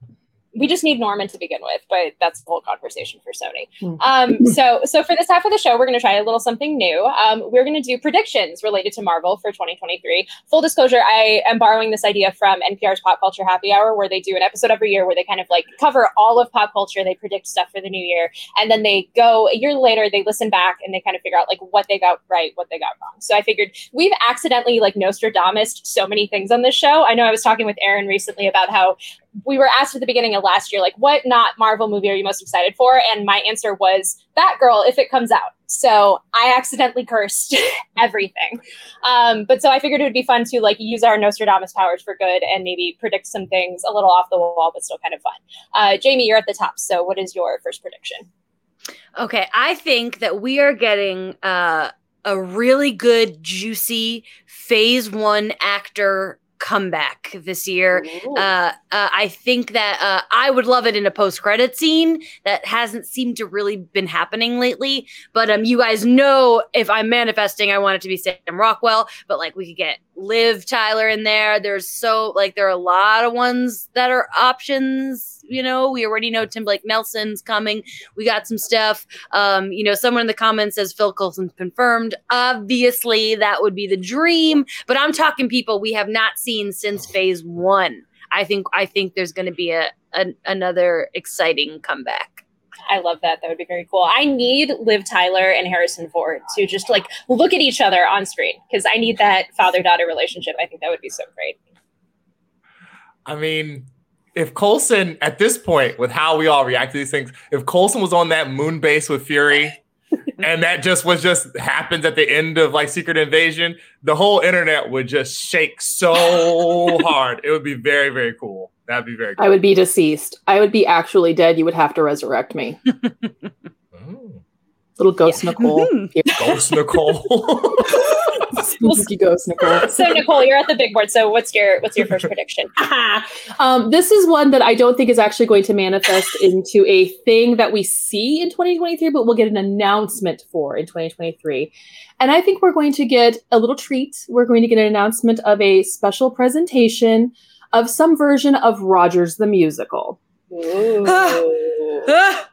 we just need Norman to begin with, but that's the whole conversation for Sony. Hmm. Um, so, so for this half of the show, we're going to try a little something new. Um, we're going to do predictions related to Marvel for 2023. Full disclosure, I am borrowing this idea from NPR's Pop Culture Happy Hour, where they do an episode every year where they kind of like cover all of pop culture. They predict stuff for the new year, and then they go a year later, they listen back and they kind of figure out like what they got right, what they got wrong. So I figured we've accidentally like Nostradamus so many things on this show. I know I was talking with Aaron recently about how we were asked at the beginning of last year, like, what not Marvel movie are you most excited for? And my answer was Batgirl if it comes out. So I accidentally cursed everything. Um, but so I figured it would be fun to like use our Nostradamus powers for good and maybe predict some things a little off the wall, but still kind of fun. Uh, Jamie, you're at the top. So what is your first prediction? Okay, I think that we are getting uh, a really good, juicy phase one actor comeback this year. Uh, uh, I think that uh, I would love it in a post credit scene that hasn't seemed to really been happening lately. But um, you guys know if I'm manifesting, I want it to be Sam Rockwell. But like we could get Liv Tyler in there. There's so like there are a lot of ones that are options you know, we already know Tim Blake Nelson's coming. We got some stuff. Um, you know, someone in the comments says Phil Coulson confirmed. Obviously, that would be the dream, but I'm talking people we have not seen since phase one. I think I think there's going to be a, a another exciting comeback. I love that. That would be very cool. I need Liv Tyler and Harrison Ford to just like look at each other on screen because I need that father daughter relationship. I think that would be so great. I mean, if Coulson at this point, with how we all react to these things, if Coulson was on that moon base with Fury, and that just was just happens at the end of like Secret Invasion, the whole internet would just shake so hard. It would be very, very cool. That'd be very cool. I would be deceased. I would be actually dead. You would have to resurrect me. Oh. Little ghost Nicole. Ghost Nicole. Spooky ghost Nicole. So Nicole, you're at the big board. So what's your what's your first prediction? um, this is one that I don't think is actually going to manifest into a thing that we see in 2023, but we'll get an announcement for in 2023. And I think we're going to get a little treat. We're going to get an announcement of a special presentation of some version of Rogers the Musical. Ooh. Ah,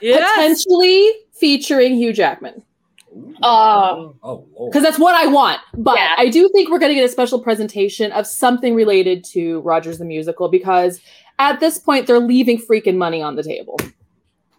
Yes. Potentially featuring Hugh Jackman. Oh, oh, Lord. Because that's what I want. But Yeah. I do think we're going to get a special presentation of something related to Rogers the Musical because at this point they're leaving freaking money on the table.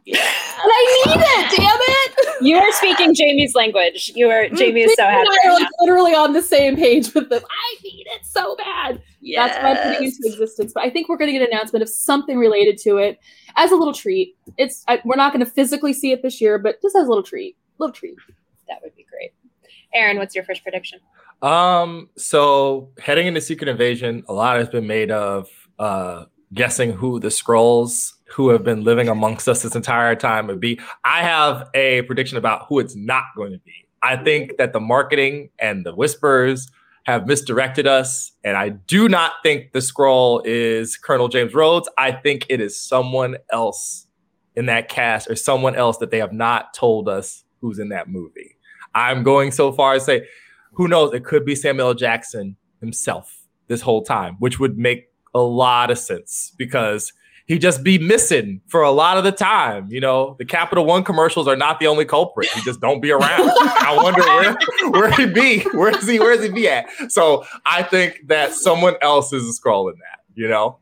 Yeah. And I need it, damn it! you are speaking Jamie's language. You are Jamie is so happy. and I are right like literally on the same page with this. I need it so bad. That's why I'm putting into existence. But I think we're going to get an announcement of something related to it as a little treat. It's I, we're not going to physically see it this year, but just as a little treat, little treat. That would be great. Aaron, what's your first prediction? Um, so heading into Secret Invasion, a lot has been made of uh guessing who the Skrulls who have been living amongst us this entire time would be. I have a prediction about who it's not going to be. I think that the marketing and the whispers have misdirected us, and I do not think the Skrull is Colonel James Rhodes. I think it is someone else in that cast or someone else that they have not told us who's in that movie. I'm going so far as to say who knows? It could be Samuel L. Jackson himself this whole time, which would make a lot of sense because he just be missing for a lot of the time. You know, the Capital One commercials are not the only culprit. He just don't be around. I wonder where where he be. Where is he? Where is he be at? So I think that someone else is a Skrull in that. You know,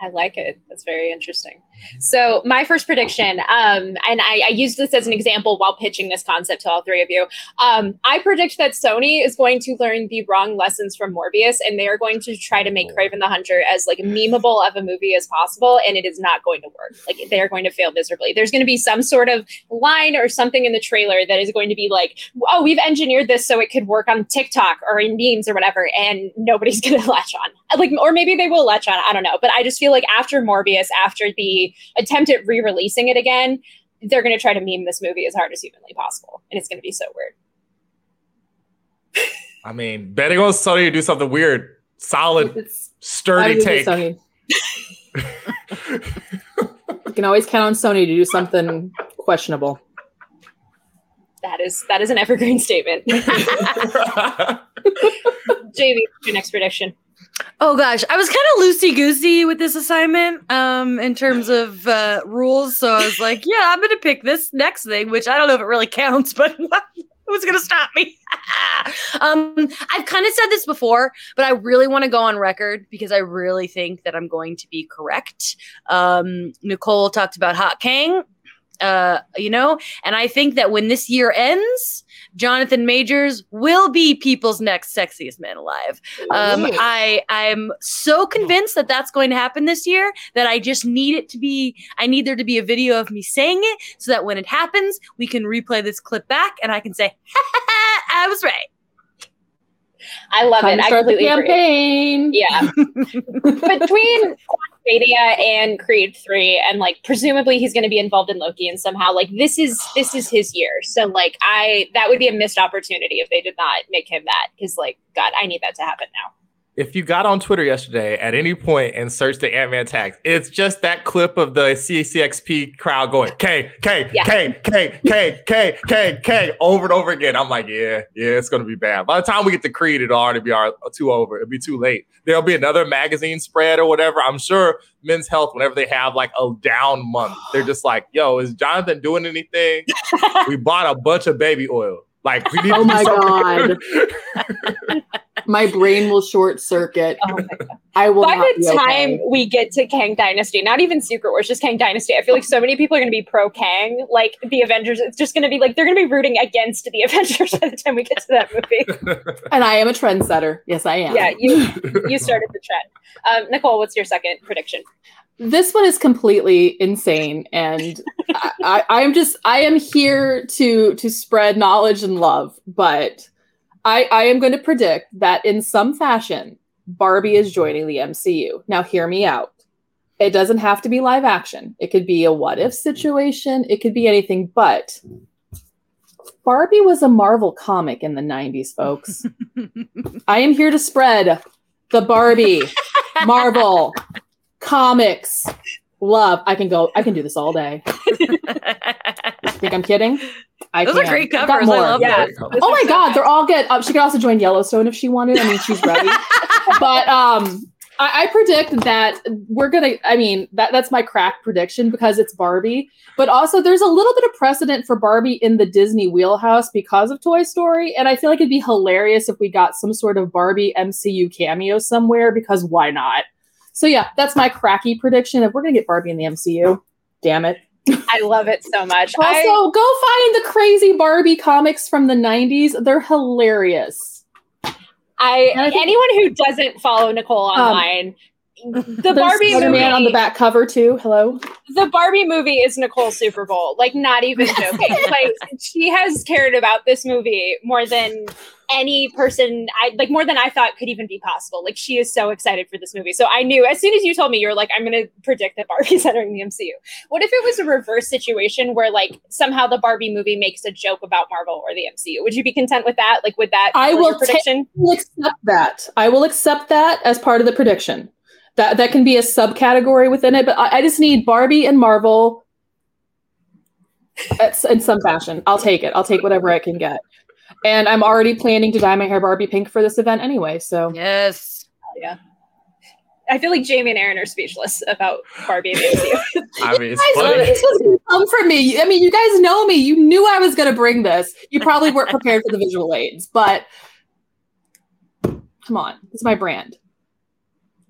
I like it. That's very interesting. So my first prediction, um, and I, I used this as an example while pitching this concept to all three of you. Um, I predict that Sony is going to learn the wrong lessons from Morbius, and they are going to try to make Kraven the Hunter as like memeable of a movie as possible, and it is not going to work. Like they are going to fail miserably. There's going to be some sort of line or something in the trailer that is going to be like, "Oh, we've engineered this so it could work on TikTok or in memes or whatever," and nobody's going to latch on. Like, or maybe they will latch on. I don't know, but I just feel like after Morbius, after the attempt at re-releasing it again, they're going to try to meme this movie as hard as humanly possible, and it's going to be so weird. I mean, betting on Sony to do something weird, solid, It's sturdy would take. Sony. You can always count on Sony to do something questionable. That is that is an evergreen statement. Jamie, your next prediction. Oh gosh, I was kind of loosey goosey with this assignment um, in terms of uh, rules. So I was like, yeah, I'm going to pick this next thing, which I don't know if it really counts, but who's going to stop me? um, I've kind of said this before, but I really want to go on record because I really think that I'm going to be correct. Um, Nicole talked about Hot Kang. Uh, you know, and I think that when this year ends, Jonathan Majors will be people's next sexiest man alive. Um, I I'm so convinced that that's going to happen this year that I just need it to be. I need there to be a video of me saying it so that when it happens, we can replay this clip back and I can say, "I was right." I love Time it. to I start the completely agree. campaign. Yeah. Between Stadia and Creed 3 and like presumably he's going to be involved in Loki and somehow like this is this is his year. So like I that would be a missed opportunity if they did not make him that cuz like god, I need that to happen now. If you got on Twitter yesterday at any point and searched the Ant Man tags, it's just that clip of the CCXP crowd going K K Yeah. K K K K K K over and over again. I'm like, yeah, yeah, it's gonna be bad. By the time we get to Creed, it'll already be our, uh, too over. It'll be too late. There'll be another magazine spread or whatever. I'm sure Men's Health, whenever they have like a down month, they're just like, yo, is Jonathan doing anything? we bought a bunch of baby oil. Like we need Oh my something. My brain will short circuit. Oh. I will. By not the be time okay. we get to Kang Dynasty, not even Secret Wars, just Kang Dynasty, I feel like so many people are going to be pro Kang. Like the Avengers, it's just going to be like they're going to be rooting against the Avengers by the time we get to that movie. and I am a trendsetter. Yes, I am. yeah, you you started the trend. Um, Nicole, what's your second prediction? this one is completely insane and I, I, i'm just i am here to to spread knowledge and love but i i am going to predict that in some fashion barbie is mm-hmm. joining the mcu now hear me out. It doesn't have to be live action. It could be a what if situation. It could be anything but barbie was a marvel comic in the 90s folks. I am here to spread the barbie marvel comics love i can go i can do this all day. Think i'm kidding? I Those can. are great I've got covers. I love Yeah. them. oh my god they're all good. Um, she could also join yellowstone if she wanted. I mean she's ready. But um I, I predict that we're gonna i mean that, that's my crack prediction because it's barbie. But also there's a little bit of precedent for barbie in the disney wheelhouse because of toy story. And i feel like it'd be hilarious if we got some sort of barbie mcu cameo somewhere because why not so yeah that's my cracky prediction if we're gonna get barbie in the mcu damn it I love it so much. also I, go find the crazy barbie comics from the 90s they're hilarious I I think- anyone who doesn't follow Nicole Um, online, the Barbie movie Spider-Man on the back cover too hello the Barbie movie is Nicole's Super Bowl. Like, not even joking. like, she has cared about this movie more than any person. I like more than I thought could even be possible. Like, she is so excited for this movie. So I knew as soon as you told me, you were like, I'm going to predict that Barbie's entering the MCU. What if it was a reverse situation where like somehow the Barbie movie makes a joke about Marvel or the MCU? Would you be content with that? Like, with that? I will prediction. will accept that. I will accept that as part of the prediction. That that can be a subcategory within it, but I, I just need Barbie and Marvel at, in some fashion. I'll take it. I'll take whatever I can get. And I'm already planning to dye my hair Barbie pink for this event anyway. So Yes. Yeah. I feel like Jamie and Aaron are speechless about Barbie and the MCU. I mean, it's Guys, funny. this was come from me. I mean, you guys know me. You knew I was going to bring this. You probably weren't prepared for the visual aids, but come on, this is my brand.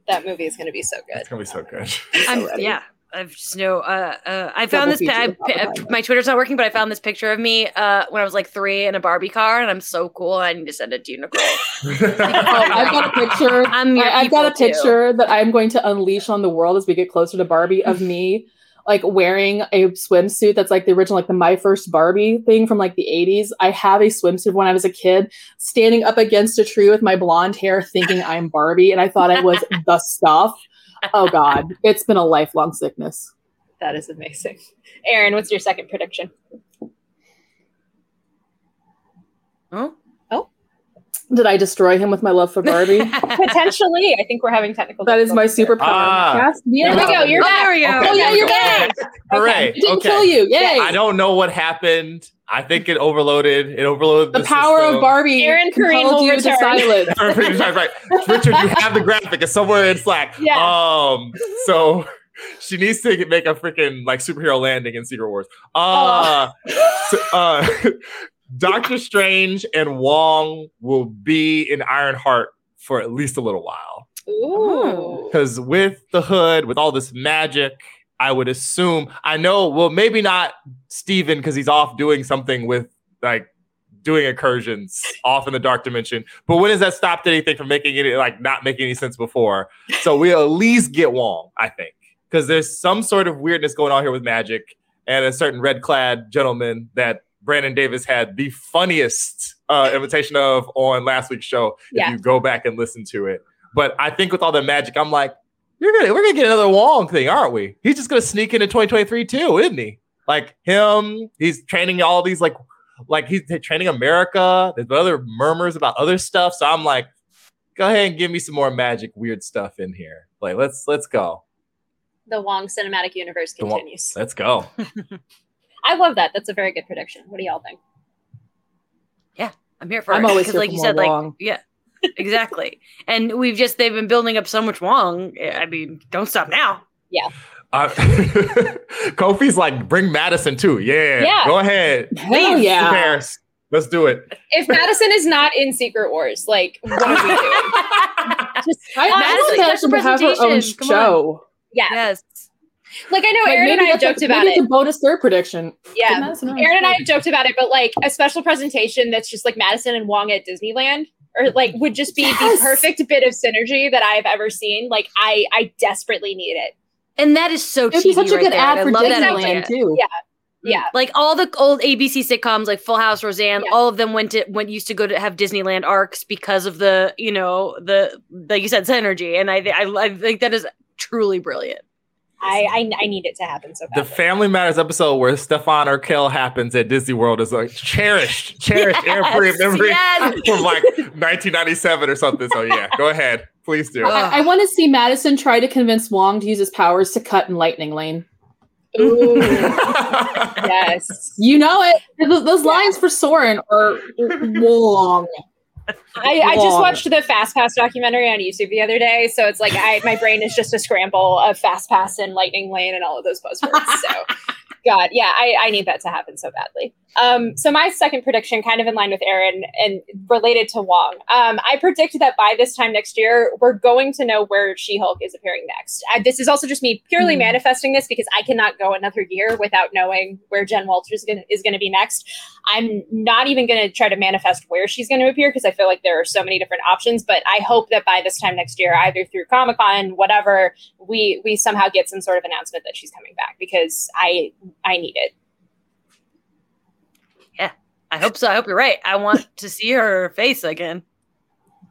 that movie is going to be so good. It's gonna be so good. I'm, yeah. I've just no. Uh, uh, I found Double this. feature I, with I, Oppenheimer. my Twitter's not working, but I found this picture of me uh, when I was like three in a Barbie car, and I'm so cool. I need to send it to you, Nicole. Oh, I've got a picture. I'm your I, have got a people, too. picture that I'm going to unleash on the world as we get closer to Barbie of me like wearing a swimsuit that's like the original, like the My First Barbie thing from like the 80s. I have a swimsuit when I was a kid, standing up against a tree with my blonde hair, thinking I'm Barbie, and I thought I was the stuff. Oh God, it's been a lifelong sickness. That is amazing. Aaron, what's your second prediction? Oh, oh, Did I destroy him with my love for Barbie? Potentially, I think we're having technical. that is my difficulties superpower. Ah. Cast me There we go. You're Oh, back. there we go. Okay. Oh yeah, you're Yay. back. Hooray! It didn't okay. kill you. Yay! I don't know what happened. I think it overloaded. It overloaded the power system. of Barbie Aaron Kareem compelled will you to silence. right, right. Richard, you have the graphic. It's somewhere in Slack. Yeah. Um. So she needs to make a freaking like superhero landing in Secret Wars. Uh, so, uh Doctor Strange and Wong will be in Ironheart for at least a little while. Ooh. Because with the hood, with all this magic, I would assume I know. Well, maybe not Stephen because he's off doing something with like doing incursions off in the dark dimension. But when has that stopped anything from making it like not making any sense before? So we'll at least get Wong, I think, because there's some sort of weirdness going on here with magic and a certain red clad gentleman that Brandon Davis had the funniest uh, imitation of on last week's show. If Yeah. you go back and listen to it. But I think with all the magic, I'm like, you're gonna we're gonna get another Wong thing, aren't we? He's just gonna sneak into 2023 too, isn't he? Like him, he's training all these like like he's training America. There's other murmurs about other stuff. So I'm like, go ahead and give me some more magic, weird stuff in here. Like let's let's go. The Wong cinematic universe The Wong- continues. Let's go. I love that. That's a very good prediction. What do y'all think? Yeah, I'm here for I'm it. always 'cause here like for you more said, like yeah, exactly. and we've just they've been building up so much Wong. I mean, don't stop now. Yeah. Uh, Kofi's like, bring Madison too. Yeah, Yeah. go ahead. Hell yeah. Paris. Let's do it. If Madison is not in Secret Wars, like what are we doing? Just I, Madison, I want special Madison to have her own. Come show. yeah. Yes. Like I know Like, Aaron and I have that's a- joked about maybe it. It's a bonus third prediction. Yeah. Madison Aaron and I have joked about it, but like a special presentation that's just like Madison and Wong at Disneyland, or like would just be Yes. the perfect bit of synergy that I've ever seen. Like I, I desperately need it. And that is so It'd be TV such a right good there. ad I for love that Disneyland idea. too. Yeah. Mm-hmm. Yeah. Like all the old ABC sitcoms, like Full House, Roseanne, Yeah. all of them went to went used to go to have Disneyland arcs because of the you know the like you said synergy, and I I, I think that is truly brilliant. I, I, I need it to happen so The. Family Matters episode where Stefan or Urkel happens at Disney World is like cherished, cherished Yes, airport memory yes. from like 1997 or something. So yeah, go ahead, please do. I, I want to see Madison try to convince Wong to use his powers to cut in Lightning Lane. Ooh, yes. You know it. Those, those lines for Soarin' are long. I, I just watched the Fast Pass documentary on YouTube the other day, so it's like I my brain is just a scramble of Fast Pass and Lightning Lane and all of those buzzwords. So, God, yeah, I, I need that to happen so badly. Um, so my second prediction, kind of in line with Aaron and related to Wong, um, I predict that by this time next year, we're going to know where She-Hulk is appearing next. I, this is also just me purely Mhm. manifesting this because I cannot go another year without knowing where Jen Walters is going to be next. I'm not even going to try to manifest where she's going to appear because I feel like there are so many different options. But I hope that by this time next year, either through Comic Con, whatever, we we somehow get some sort of announcement that she's coming back because I I need it. Yeah, I hope so. I hope you're right. I want to see her face again.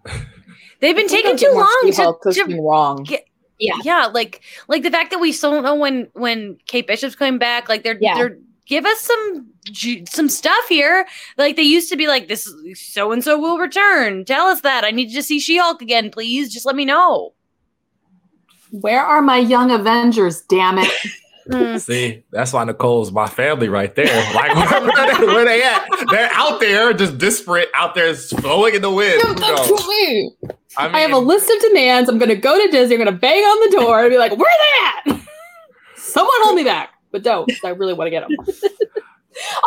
They've been taking too long to, She-Hulk 'cause to being wrong. Yeah. yeah, like like the fact that we still don't know when when Kate Bishop's coming back. Like they're Yeah. they're give us some some stuff here. Like they used to be like this so and so will return. Tell us that. I need to see She Hulk again, please. Just let me know. Where are my young Avengers? Damn it! Mm. See, that's why Nicole's my family right there. Like, where, where they, where they at? They're out there, just disparate, out there, flowing in the wind. Who? I, mean, I have a list of demands. I'm going to go to Disney. I'm going to bang on the door and be like, "Where they at? Someone hold me back!" But don't. I really want to get them.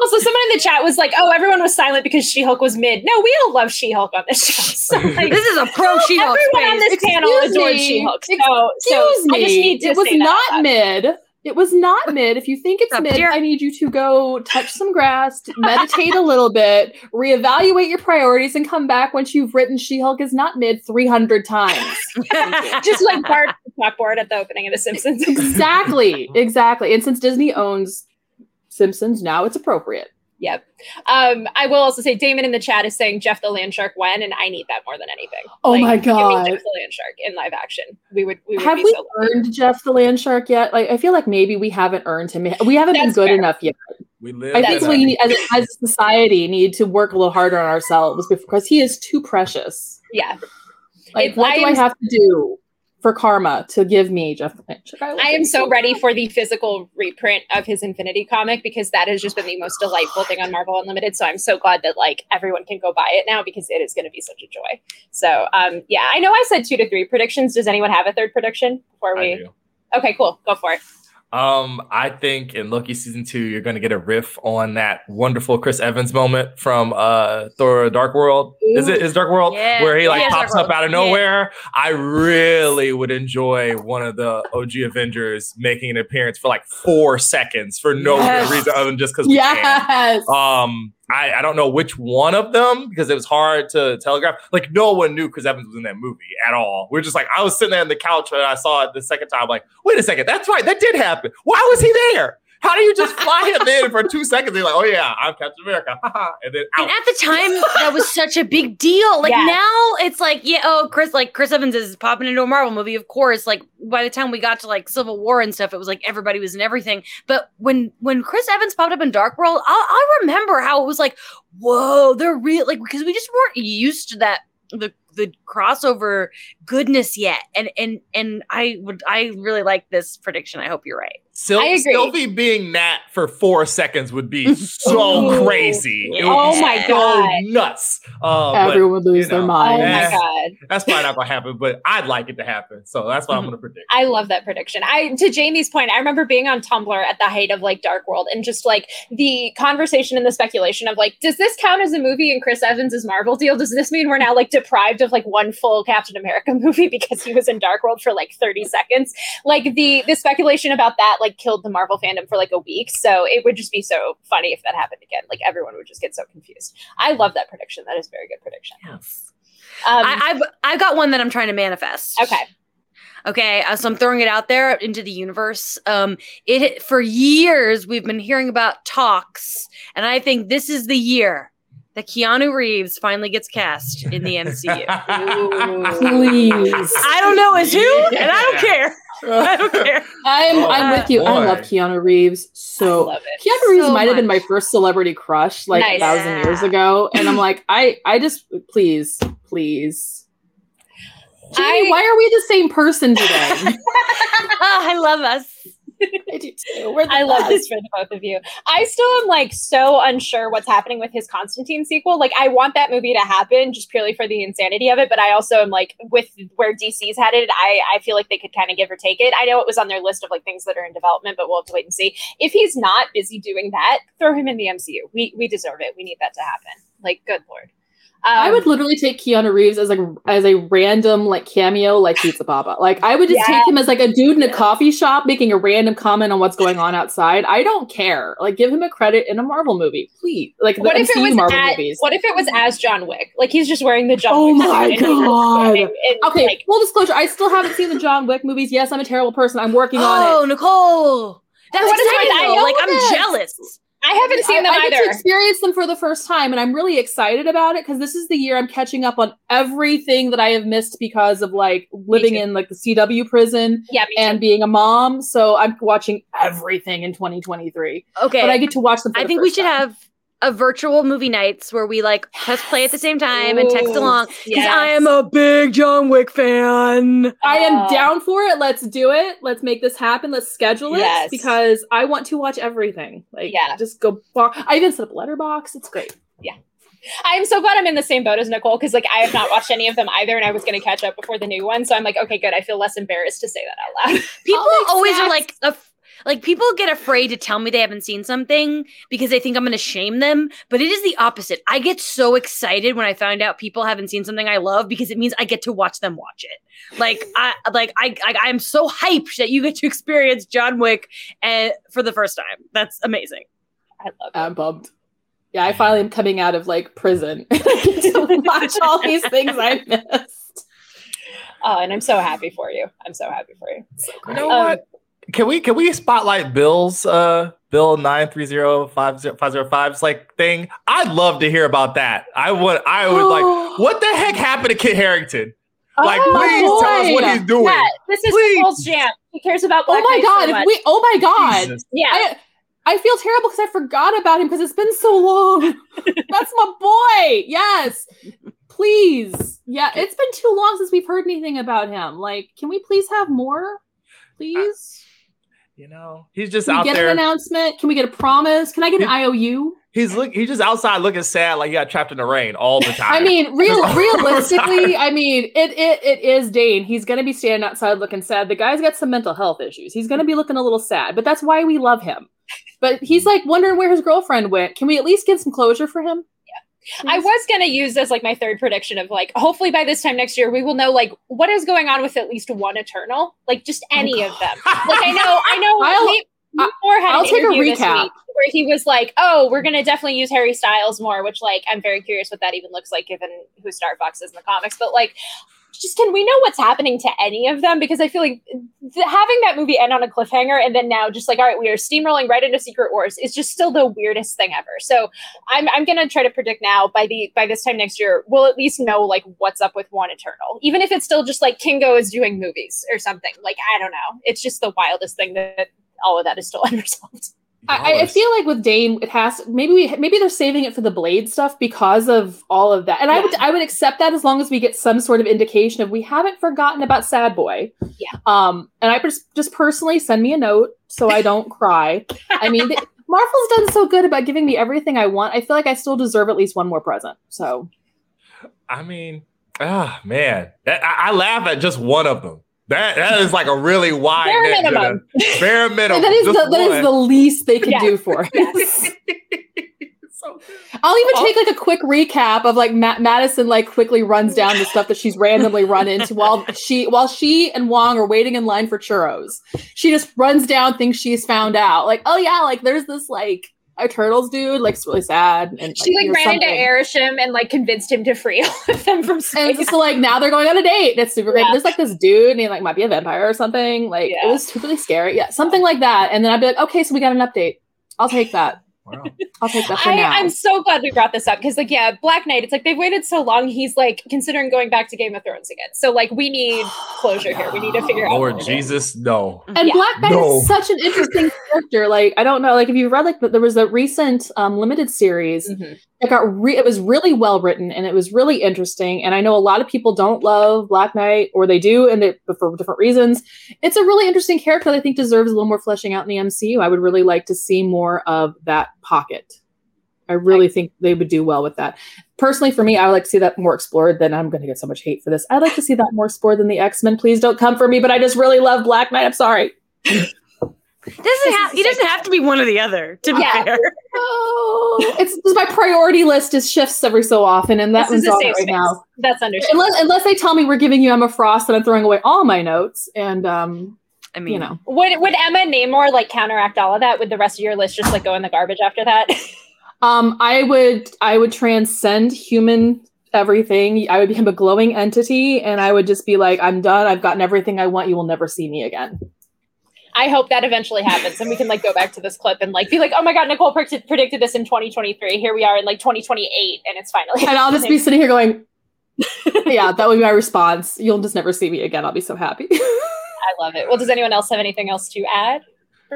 Also, someone in the chat was like, "Oh, everyone was silent because She-Hulk was mid." No, we all love She-Hulk on this show. So, like, This is a pro She Hulk everyone on space. this panel Excuse adored me. She-Hulk. So, Excuse so I just me. need to it was say that not loud. mid. It was not mid. If you think it's Up mid, here. I need you to go touch some grass, meditate a little bit, reevaluate your priorities, and come back once you've written She-Hulk is not mid 300 times. just like Bart chalkboard at the opening of The Simpsons. exactly. Exactly. And since Disney owns Simpsons, now it's appropriate. Yep. Um, I will also say Damon in the chat is saying Jeff the Land Shark when, and I need that more than anything. Oh my give me God. Jeff the Land Shark in live action. We would. We would Have be we so earned Jeff the Land Shark yet? Like, I feel like maybe we haven't earned him. We haven't been good fair. enough yet. we live. I think we, need, as, as a society, need to work a little harder on ourselves because he is too precious. Yeah. Like, It- what I do I have to do for karma to give me Jeff the Land Shark? love I am so ready for the physical reprint of his Infinity comic because that has just been the most delightful thing on Marvel Unlimited. So I'm so glad that like everyone can go buy it now because it is going to be such a joy. So um, yeah, I know I said two to three predictions. Does anyone have a third prediction before I we? do. Okay, cool. Go for it. Um, I think in Loki season two, you're gonna get a riff on that wonderful Chris Evans moment from uh Thor Dark World. Is it is Dark World? Yeah. Where he like Yeah, pops Dark up out of World. Yeah. nowhere. I really would enjoy one of the OG Avengers making an appearance for like four seconds for no Yes. reason other than just because we can. Yes. Um, I, I don't know which one of them because it was hard to telegraph. Like no one knew Chris Evans was in that movie at all. We're just like I was sitting there on the couch and I saw it the second time. Like, wait a second, that's right, that did happen. Why was he there? How do you just fly him in for two seconds? You're like, oh yeah, I'm Captain America, and then And at the time, that was such a big deal. Like Yeah. now, it's like, yeah, oh, Chris, like Chris Evans is popping into a Marvel movie. Of course, like by the time we got to like Civil War and stuff, it was like everybody was in everything. But when when Chris Evans popped up in Dark World, I, I remember how it was like, whoa, they're real, like because we just weren't used to that the the crossover goodness yet. And and and I would I really like this prediction. I hope you're right. Syl- I agree. Sylvie being Nat for four seconds would be so crazy. It would Oh be my so God. nuts. Uh, Everyone would lose you their know, Oh mind. my Yeah. god. that's probably not gonna happen, but I'd like it to happen. So that's what I'm Mhm. gonna predict. I love that prediction. I to Jamie's point, I remember being on Tumblr at the height of like Dark World and just like the conversation and the speculation of like, does this count as a movie in Chris Evans' Marvel deal? Does this mean we're now like deprived of like one full Captain America movie because he was in Dark World for like 30 seconds? Like the the speculation about that like killed the Marvel fandom for like a week. So it would just be so funny if that happened again. Like everyone would just get so confused. I love that prediction. That is a very good prediction. Yes. Um, I, I've I've got one that I'm trying to manifest. okay. Okay, uh, so I'm throwing it out there into the universe. Um, it for years we've been hearing about talks, and I think this is the year that Keanu Reeves finally gets cast in the MCU. Please. I don't know as who, and I don't care. I don't care. I'm Oh, I'm with you. I love. Keanu Reeves so I love it. Keanu Reeves So might have been my first celebrity crush like Nice. a thousand years ago. And I'm like, I I just please, please. Jamie, I- why are we the same person today? Oh, I love us. I do too. I love this for the both of you. I still am like so unsure what's happening with his Constantine sequel. Like, I want that movie to happen just purely for the insanity of it. But I also am like, with where DC's headed, I, I feel like they could kind of give or take it. I know it was on their list of like things that are in development, but we'll have to wait and see. If he's not busy doing that, throw him in the MCU. We we deserve it. We need that to happen. Like, good lord. Um, I would literally take Keanu Reeves as like as a random like cameo like Pizza Baba. Like I would just take him as like a dude in a coffee shop making a random comment on what's going on outside. I don't care. Like give him a credit in a Marvel movie, please. Like What if it was Marvel at, movies. What if it was as John Wick? Like he's just wearing the John Oh Wick. my and God. and, Okay, like, full disclosure, I still haven't seen the John Wick movies. Yes, I'm a terrible person. I'm working on it. Oh. Nicole, that's What is it? exciting. I know Like I'm this. jealous. I haven't seen them I, I get to experience them for the first time, and I'm really excited about it because this is the year I'm catching up on everything that I have missed because of like living in like the CW prison Yeah, and being a mom. So I'm watching everything in 2023, Okay, but I get to watch them. I the think we should time. have a virtual movie nights where we like press play at the same time and text along because yes. I am a big John Wick fan. I am Uh, down for it. Let's do it. Let's make this happen. Let's schedule it Yes. because I want to watch everything. Like, Yeah. just go. Far. I even set up Letterboxd. It's great. Yeah. I'm so glad I'm in the same boat as Nicole because like I have not watched any of them either, and I was going to catch up before the new one. So I'm like, okay, good. I feel less embarrassed to say that out loud. People I'll make always are like, af- like people get afraid to tell me they haven't seen something because they think I'm going to shame them. But it is the opposite. I get so excited when I find out people haven't seen something I love because it means I get to watch them watch it. Like I, like I, I I'm so hyped that you get to experience John Wick and for the first time. That's amazing. I love it. I'm bummed. Yeah, I finally am coming out of like prison. To watch all these things I missed. Oh, and I'm so happy for you. I'm so happy for you. You know Um, what? Can we can we spotlight Bill's uh Bill nine three zero five zero five zero five's like thing? I'd love to hear about that. I would I would like what the heck happened to Kit Harington? Like, Oh, please tell us what he's doing. Yeah, this is Please. Nicole's jam. He cares about Oh my god! so much. we, oh my god! Jesus. yeah, I, I feel terrible because I forgot about him because it's been so long. That's my boy. Yes. Please. Yeah, it's been too long since we've heard anything about him. Like, can we please have more? Please? You know, he's just Can we out get there. an announcement? Can we get a promise? Can I get an IOU? He's look. He's just outside looking sad, like he got trapped in the rain all the time. I mean, real realistically, I mean, it, it it is Dane. He's gonna be standing outside looking sad. The guy's got some mental health issues. He's gonna be looking a little sad, but that's why we love him. But he's hmm. like wondering where his girlfriend went. Can we at least get some closure for him? I was gonna use as like my third prediction of like hopefully by this time next year we will know like what is going on with at least one Eternal, like just oh any of them. Like I know, I know. I'll- Nate- Nate Moore had I'll an take a interview recap. week where he was like, "Oh, we're gonna definitely use Harry Styles more," which like I'm very curious what that even looks like given who Star Fox is in the comics. But like, just can we know what's happening to any of them? Because I feel like th- having that movie end on a cliffhanger and then now just like, all right, we are steamrolling right into Secret Wars is just still the weirdest thing ever. So I'm I'm gonna try to predict now by the by this time next year we'll at least know like what's up with One Eternal, even if it's still just like Kingo is doing movies or something. Like I don't know, it's just the wildest thing that all of that is still unresolved. I, I feel like with Dane, it has maybe we maybe they're saving it for the Blade stuff because of all of that, and I would I would accept that as long as we get some sort of indication of we haven't forgotten about Sad Boy. Yeah. Um, and I just just personally send me a note so I don't cry. I mean, th- Marvel's done so good about giving me everything I want. I feel like I still deserve at least one more present. So I mean, ah, man, That- I, I laugh at just one of them. That that is like a really wide Bare net minimum. the- bare minimum. that is the, that is one. the least they can Yes. do for us. So- I'll even Oh. take like a quick recap of like Ma- Madison like quickly runs down the stuff that she's randomly run into while she while she and Wong are waiting in line for churros. She just runs down things she's found out. Like, oh yeah, like there's this like a turtles dude, like it's really sad. And She like there's ran into something. Arishem and like convinced him to free all of them from And space. so like now they're going on a date. It's super great. Yeah. There's like this dude, and he like might be a vampire or something. Like Yeah. it was really scary. Yeah, something like that. And then I'd be like, okay, so we got an update. I'll take that. Wow. I'll take that for I, now. I'm so glad we brought this up because, like, yeah, Black Knight. It's like they've waited so long. He's like considering going back to Game of Thrones again. So, like, we need closure here. We need to figure out. Lord what it is. Jesus, no. And Yeah. Black Knight No. is such an interesting character. Like I don't know, like if you read like the, there was a recent um, limited series Mhm. that got re- it was really well written and it was really interesting. And I know a lot of people don't love Black Knight or they do, and they but for different reasons. It's a really interesting character that I think deserves a little more fleshing out in the MCU. I would really like to see more of that pocket. I really think they would do well with that. Personally, for me, I would like to see that more explored. Then I'm going to get so much hate for this. I'd like to see that more explored than the X Men. Please don't come for me, but I just really love Black Knight. I'm sorry. Doesn't have, he doesn't have to be one or the other. To be Yeah. fair, Oh, it's it's my priority list is shifts every so often, and that This one's on right space. now. That's understandable. Unless unless they tell me we're giving you Emma Frost, and I'm throwing away all my notes, and um, I mean, you know, Would would Emma Namor like counteract all of that? Would the rest of your list just like go in the garbage after that? um, I would I would transcend human everything. I would become a glowing entity, and I would just be like, I'm done. I've gotten everything I want. You will never see me again. I hope that eventually happens, and we can like go back to this clip and like be like, "Oh my god, Nicole predicted, predicted this in 2023. Here we are in like 2028, and it's finally." And I'll just be sitting here going, yeah, that would be my response. You'll just never see me again. I'll be so happy. I love it. Well, does anyone else have anything else to add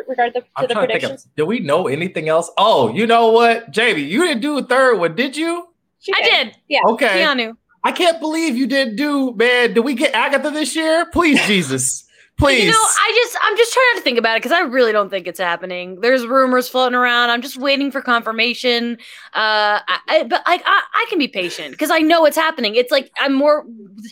regard the, to I'm the trying to predictions? of, did we know anything else? Oh, you know what, Jamie, you didn't do a third one, did you? She I did. Yeah. Okay. Keanu. I can't believe you didn't do, man. Did we get Agatha this year? Please, Jesus. Please. You know, I just I'm just trying not to think about it because I really don't think it's happening. There's rumors floating around. I'm just waiting for confirmation. Uh, I, I, but like I, I can be patient because I know it's happening. It's like I'm more.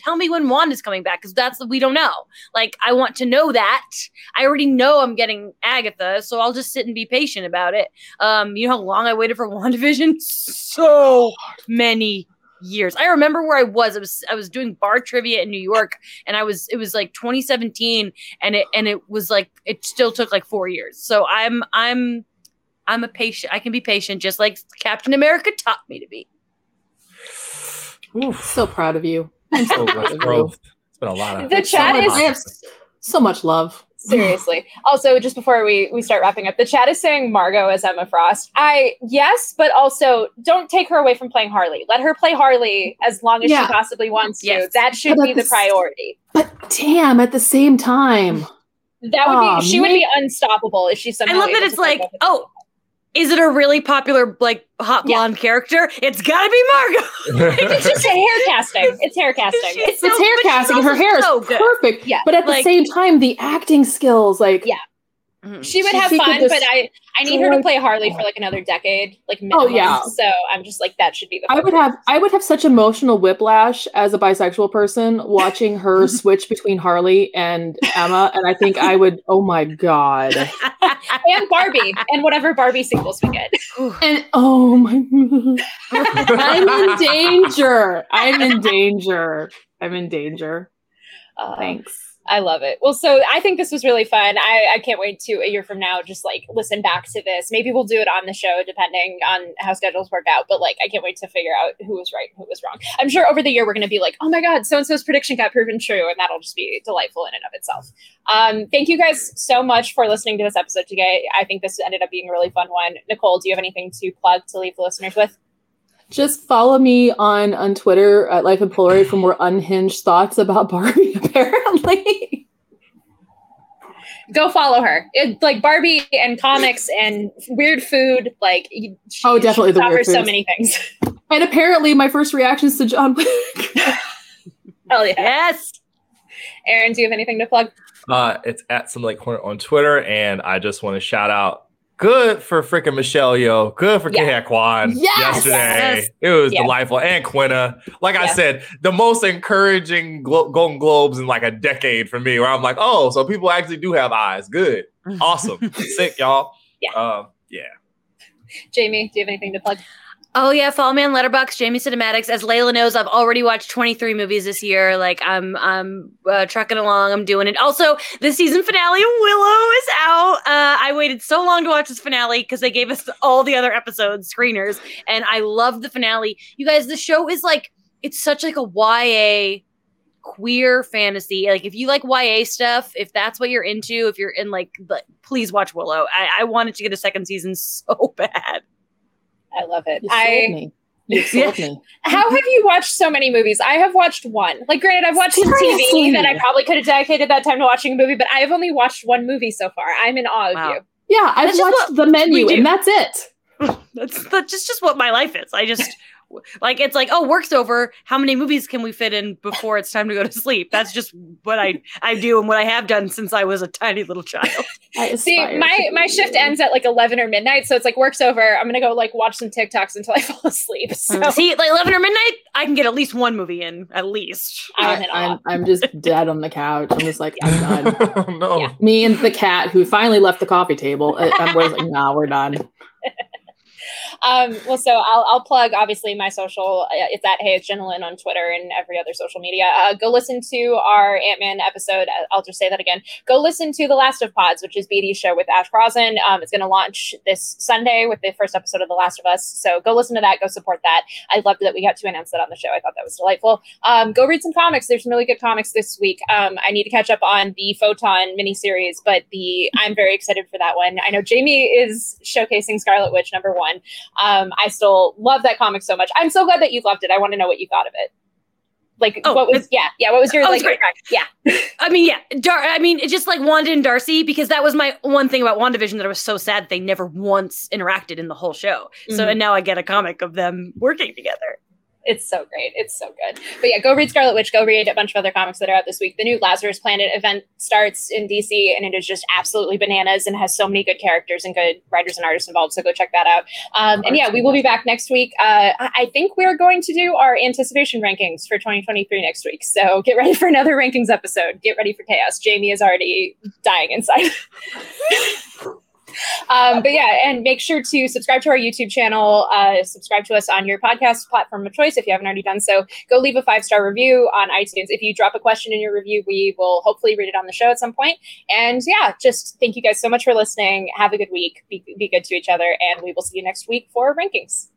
Tell me when Wanda's coming back because that's we don't know. Like I want to know that. I already know I'm getting Agatha, so I'll just sit and be patient about it. Um, you know how long I waited for WandaVision? So many years. I remember where I was. I was I was doing bar trivia in New York and I was it was like 2017 and it and it was like it still took like 4 years. So I'm I'm I'm a patient. I can be patient just like Captain America taught me to be. Oof. so proud of you. I'm so oh, much growth. It's been a lot of The chat so is- I have so much love. Seriously. Also, just before we we start wrapping up, the chat is saying Margot as Emma Frost. I yes, but also don't take her away from playing Harley. Let her play Harley as long as Yeah. she possibly wants to. That should be the the priority. But damn, at the same time, That would Aw, be she would be unstoppable if she somehow. I love that it's like, oh, is it a really popular like hot Yeah. blonde character? It's got to be Margot. It's just a hair casting. It's hair casting. She's it's, so- hair casting. Her also hair is so good. perfect. Yeah. But at Like- the same time, the acting skills, like Yeah. Mhm. She would She- have she fun, just but I I need her to play Harley for like another decade, like minimum. Oh, yeah. So I'm just like that should be the. I would have I would have such emotional whiplash as a bisexual person watching her switch between Harley and Emma, and I think I would. Oh my god! and Barbie and whatever Barbie sequels we get. And oh my, I'm in danger. I'm in danger. I'm in danger. Uh, Thanks. I love it. Well, so I think this was really fun. I, I can't wait to a year from now just like listen back to this. Maybe we'll do it on the show depending on how schedules work out. But like, I can't wait to figure out who was right who was wrong. I'm sure over the year we're going to be like, oh my god, so and so's prediction got proven true, and that'll just be delightful in and of itself. Um, thank you guys so much for listening to this episode today. I think this ended up being a really fun one. Nicole, do you have anything to plug to leave the listeners with? Just follow me on on Twitter at Life and Polaroid for more unhinged thoughts about Barbie. Apparently, go follow her. It, like Barbie and comics and weird food. Like she, Oh, definitely she the weird offers so foods. many things. And apparently, my first reactions to John Wick. Hell yeah. Yes. Aaron, do you have anything to plug? Uh, it's at some like corner on Twitter, and I just want to shout out. Good for freaking Michelle Yeoh. Good for Yeah. Ke Huy Quan Yes! yesterday. Yes. It was Yeah. delightful. And Quinna. Like I said, the most encouraging Glo- Golden Globes in like a decade for me, where I'm like, oh, so people actually do have eyes. Good. Awesome. Sick, y'all. Yeah. Um, yeah. Jamie, do you have anything to plug? Oh yeah, follow me on Letterboxd, Jamie Cinematics. As Layla knows, I've already watched 23 movies this year. Like I'm, I'm uh, trucking along. I'm doing it. Also, the season finale of Willow is out. Uh, I waited so long to watch this finale because they gave us all the other episodes screeners, and I love the finale. You guys, the show is like it's such like a YA queer fantasy. Like if you like YA stuff, if that's what you're into, if you're in like, please watch Willow. I, I wanted to get a second season so bad. I love it. You sold I me. You sold me. how have you watched so many movies? I have watched one. Like granted, I've watched some TV that I probably could have dedicated that time to watching a movie, but I have only watched one movie so far. I'm in awe Wow. of you. Yeah, I've That's watched the menu, and that's it. That's that's just just what my life is. I just like it's like oh work's over. How many movies can we fit in before it's time to go to sleep? That's just what I I do and what I have done since I was a tiny little child. See, my my shift ends at like eleven or midnight, so it's like work's over. I'm gonna go like watch some TikToks until I fall asleep. So See, like eleven or midnight, I can get at least one movie in at least. I'm I, in awe. I'm, I'm just dead on the couch. I'm just like, I'm done. Oh, no. Yeah. Me and the cat who finally left the coffee table. Uh, I- I'm like, nah, we're done. Um, well, so I'll, I'll plug obviously my social. Uh, it's at Hey It's Gentleman on Twitter and every other social media. Uh, go listen to our Ant Man episode. Uh, I'll just say that again. Go listen to The Last of Pods, which is BD's show with Ash Crossan. Um, it's going to launch this Sunday with the first episode of The Last of Us. So go listen to that. Go support that. I loved that we got to announce that on the show. I thought that was delightful. Um, go read some comics. There's some really good comics this week. Um, I need to catch up on the Photon miniseries, but the I'm very excited for that one. I know Jamie is showcasing Scarlet Witch number one. Um, I still love that comic so much. I'm so glad that you loved it. I want to know what you thought of it. Like, Oh, what was, yeah, yeah, what was your, Oh, like, great. yeah. I mean, yeah, Dar- I mean, it's just like Wanda and Darcy because that was my one thing about WandaVision that I was so sad they never once interacted in the whole show. So Mhm. and now I get a comic of them working together. It's so great. It's so good. But yeah, go read Scarlet Witch. Go read a bunch of other comics that are out this week. The new Lazarus Planet event starts in DC, and it is just absolutely bananas and has so many good characters and good writers and artists involved. So go check that out. Um, and yeah, we will be back next week. Uh, I think we're going to do our anticipation rankings for 2023 next week. So get ready for another rankings episode. Get ready for chaos. Jamie is already dying inside. um, but yeah, and make sure to subscribe to our YouTube channel. Uh, subscribe to us on your podcast platform of choice if you haven't already done so. Go leave a five star review on iTunes. If you drop a question in your review, we will hopefully read it on the show at some point. And yeah, just thank you guys so much for listening. Have a good week. Be, be good to each other, and we will see you next week for rankings.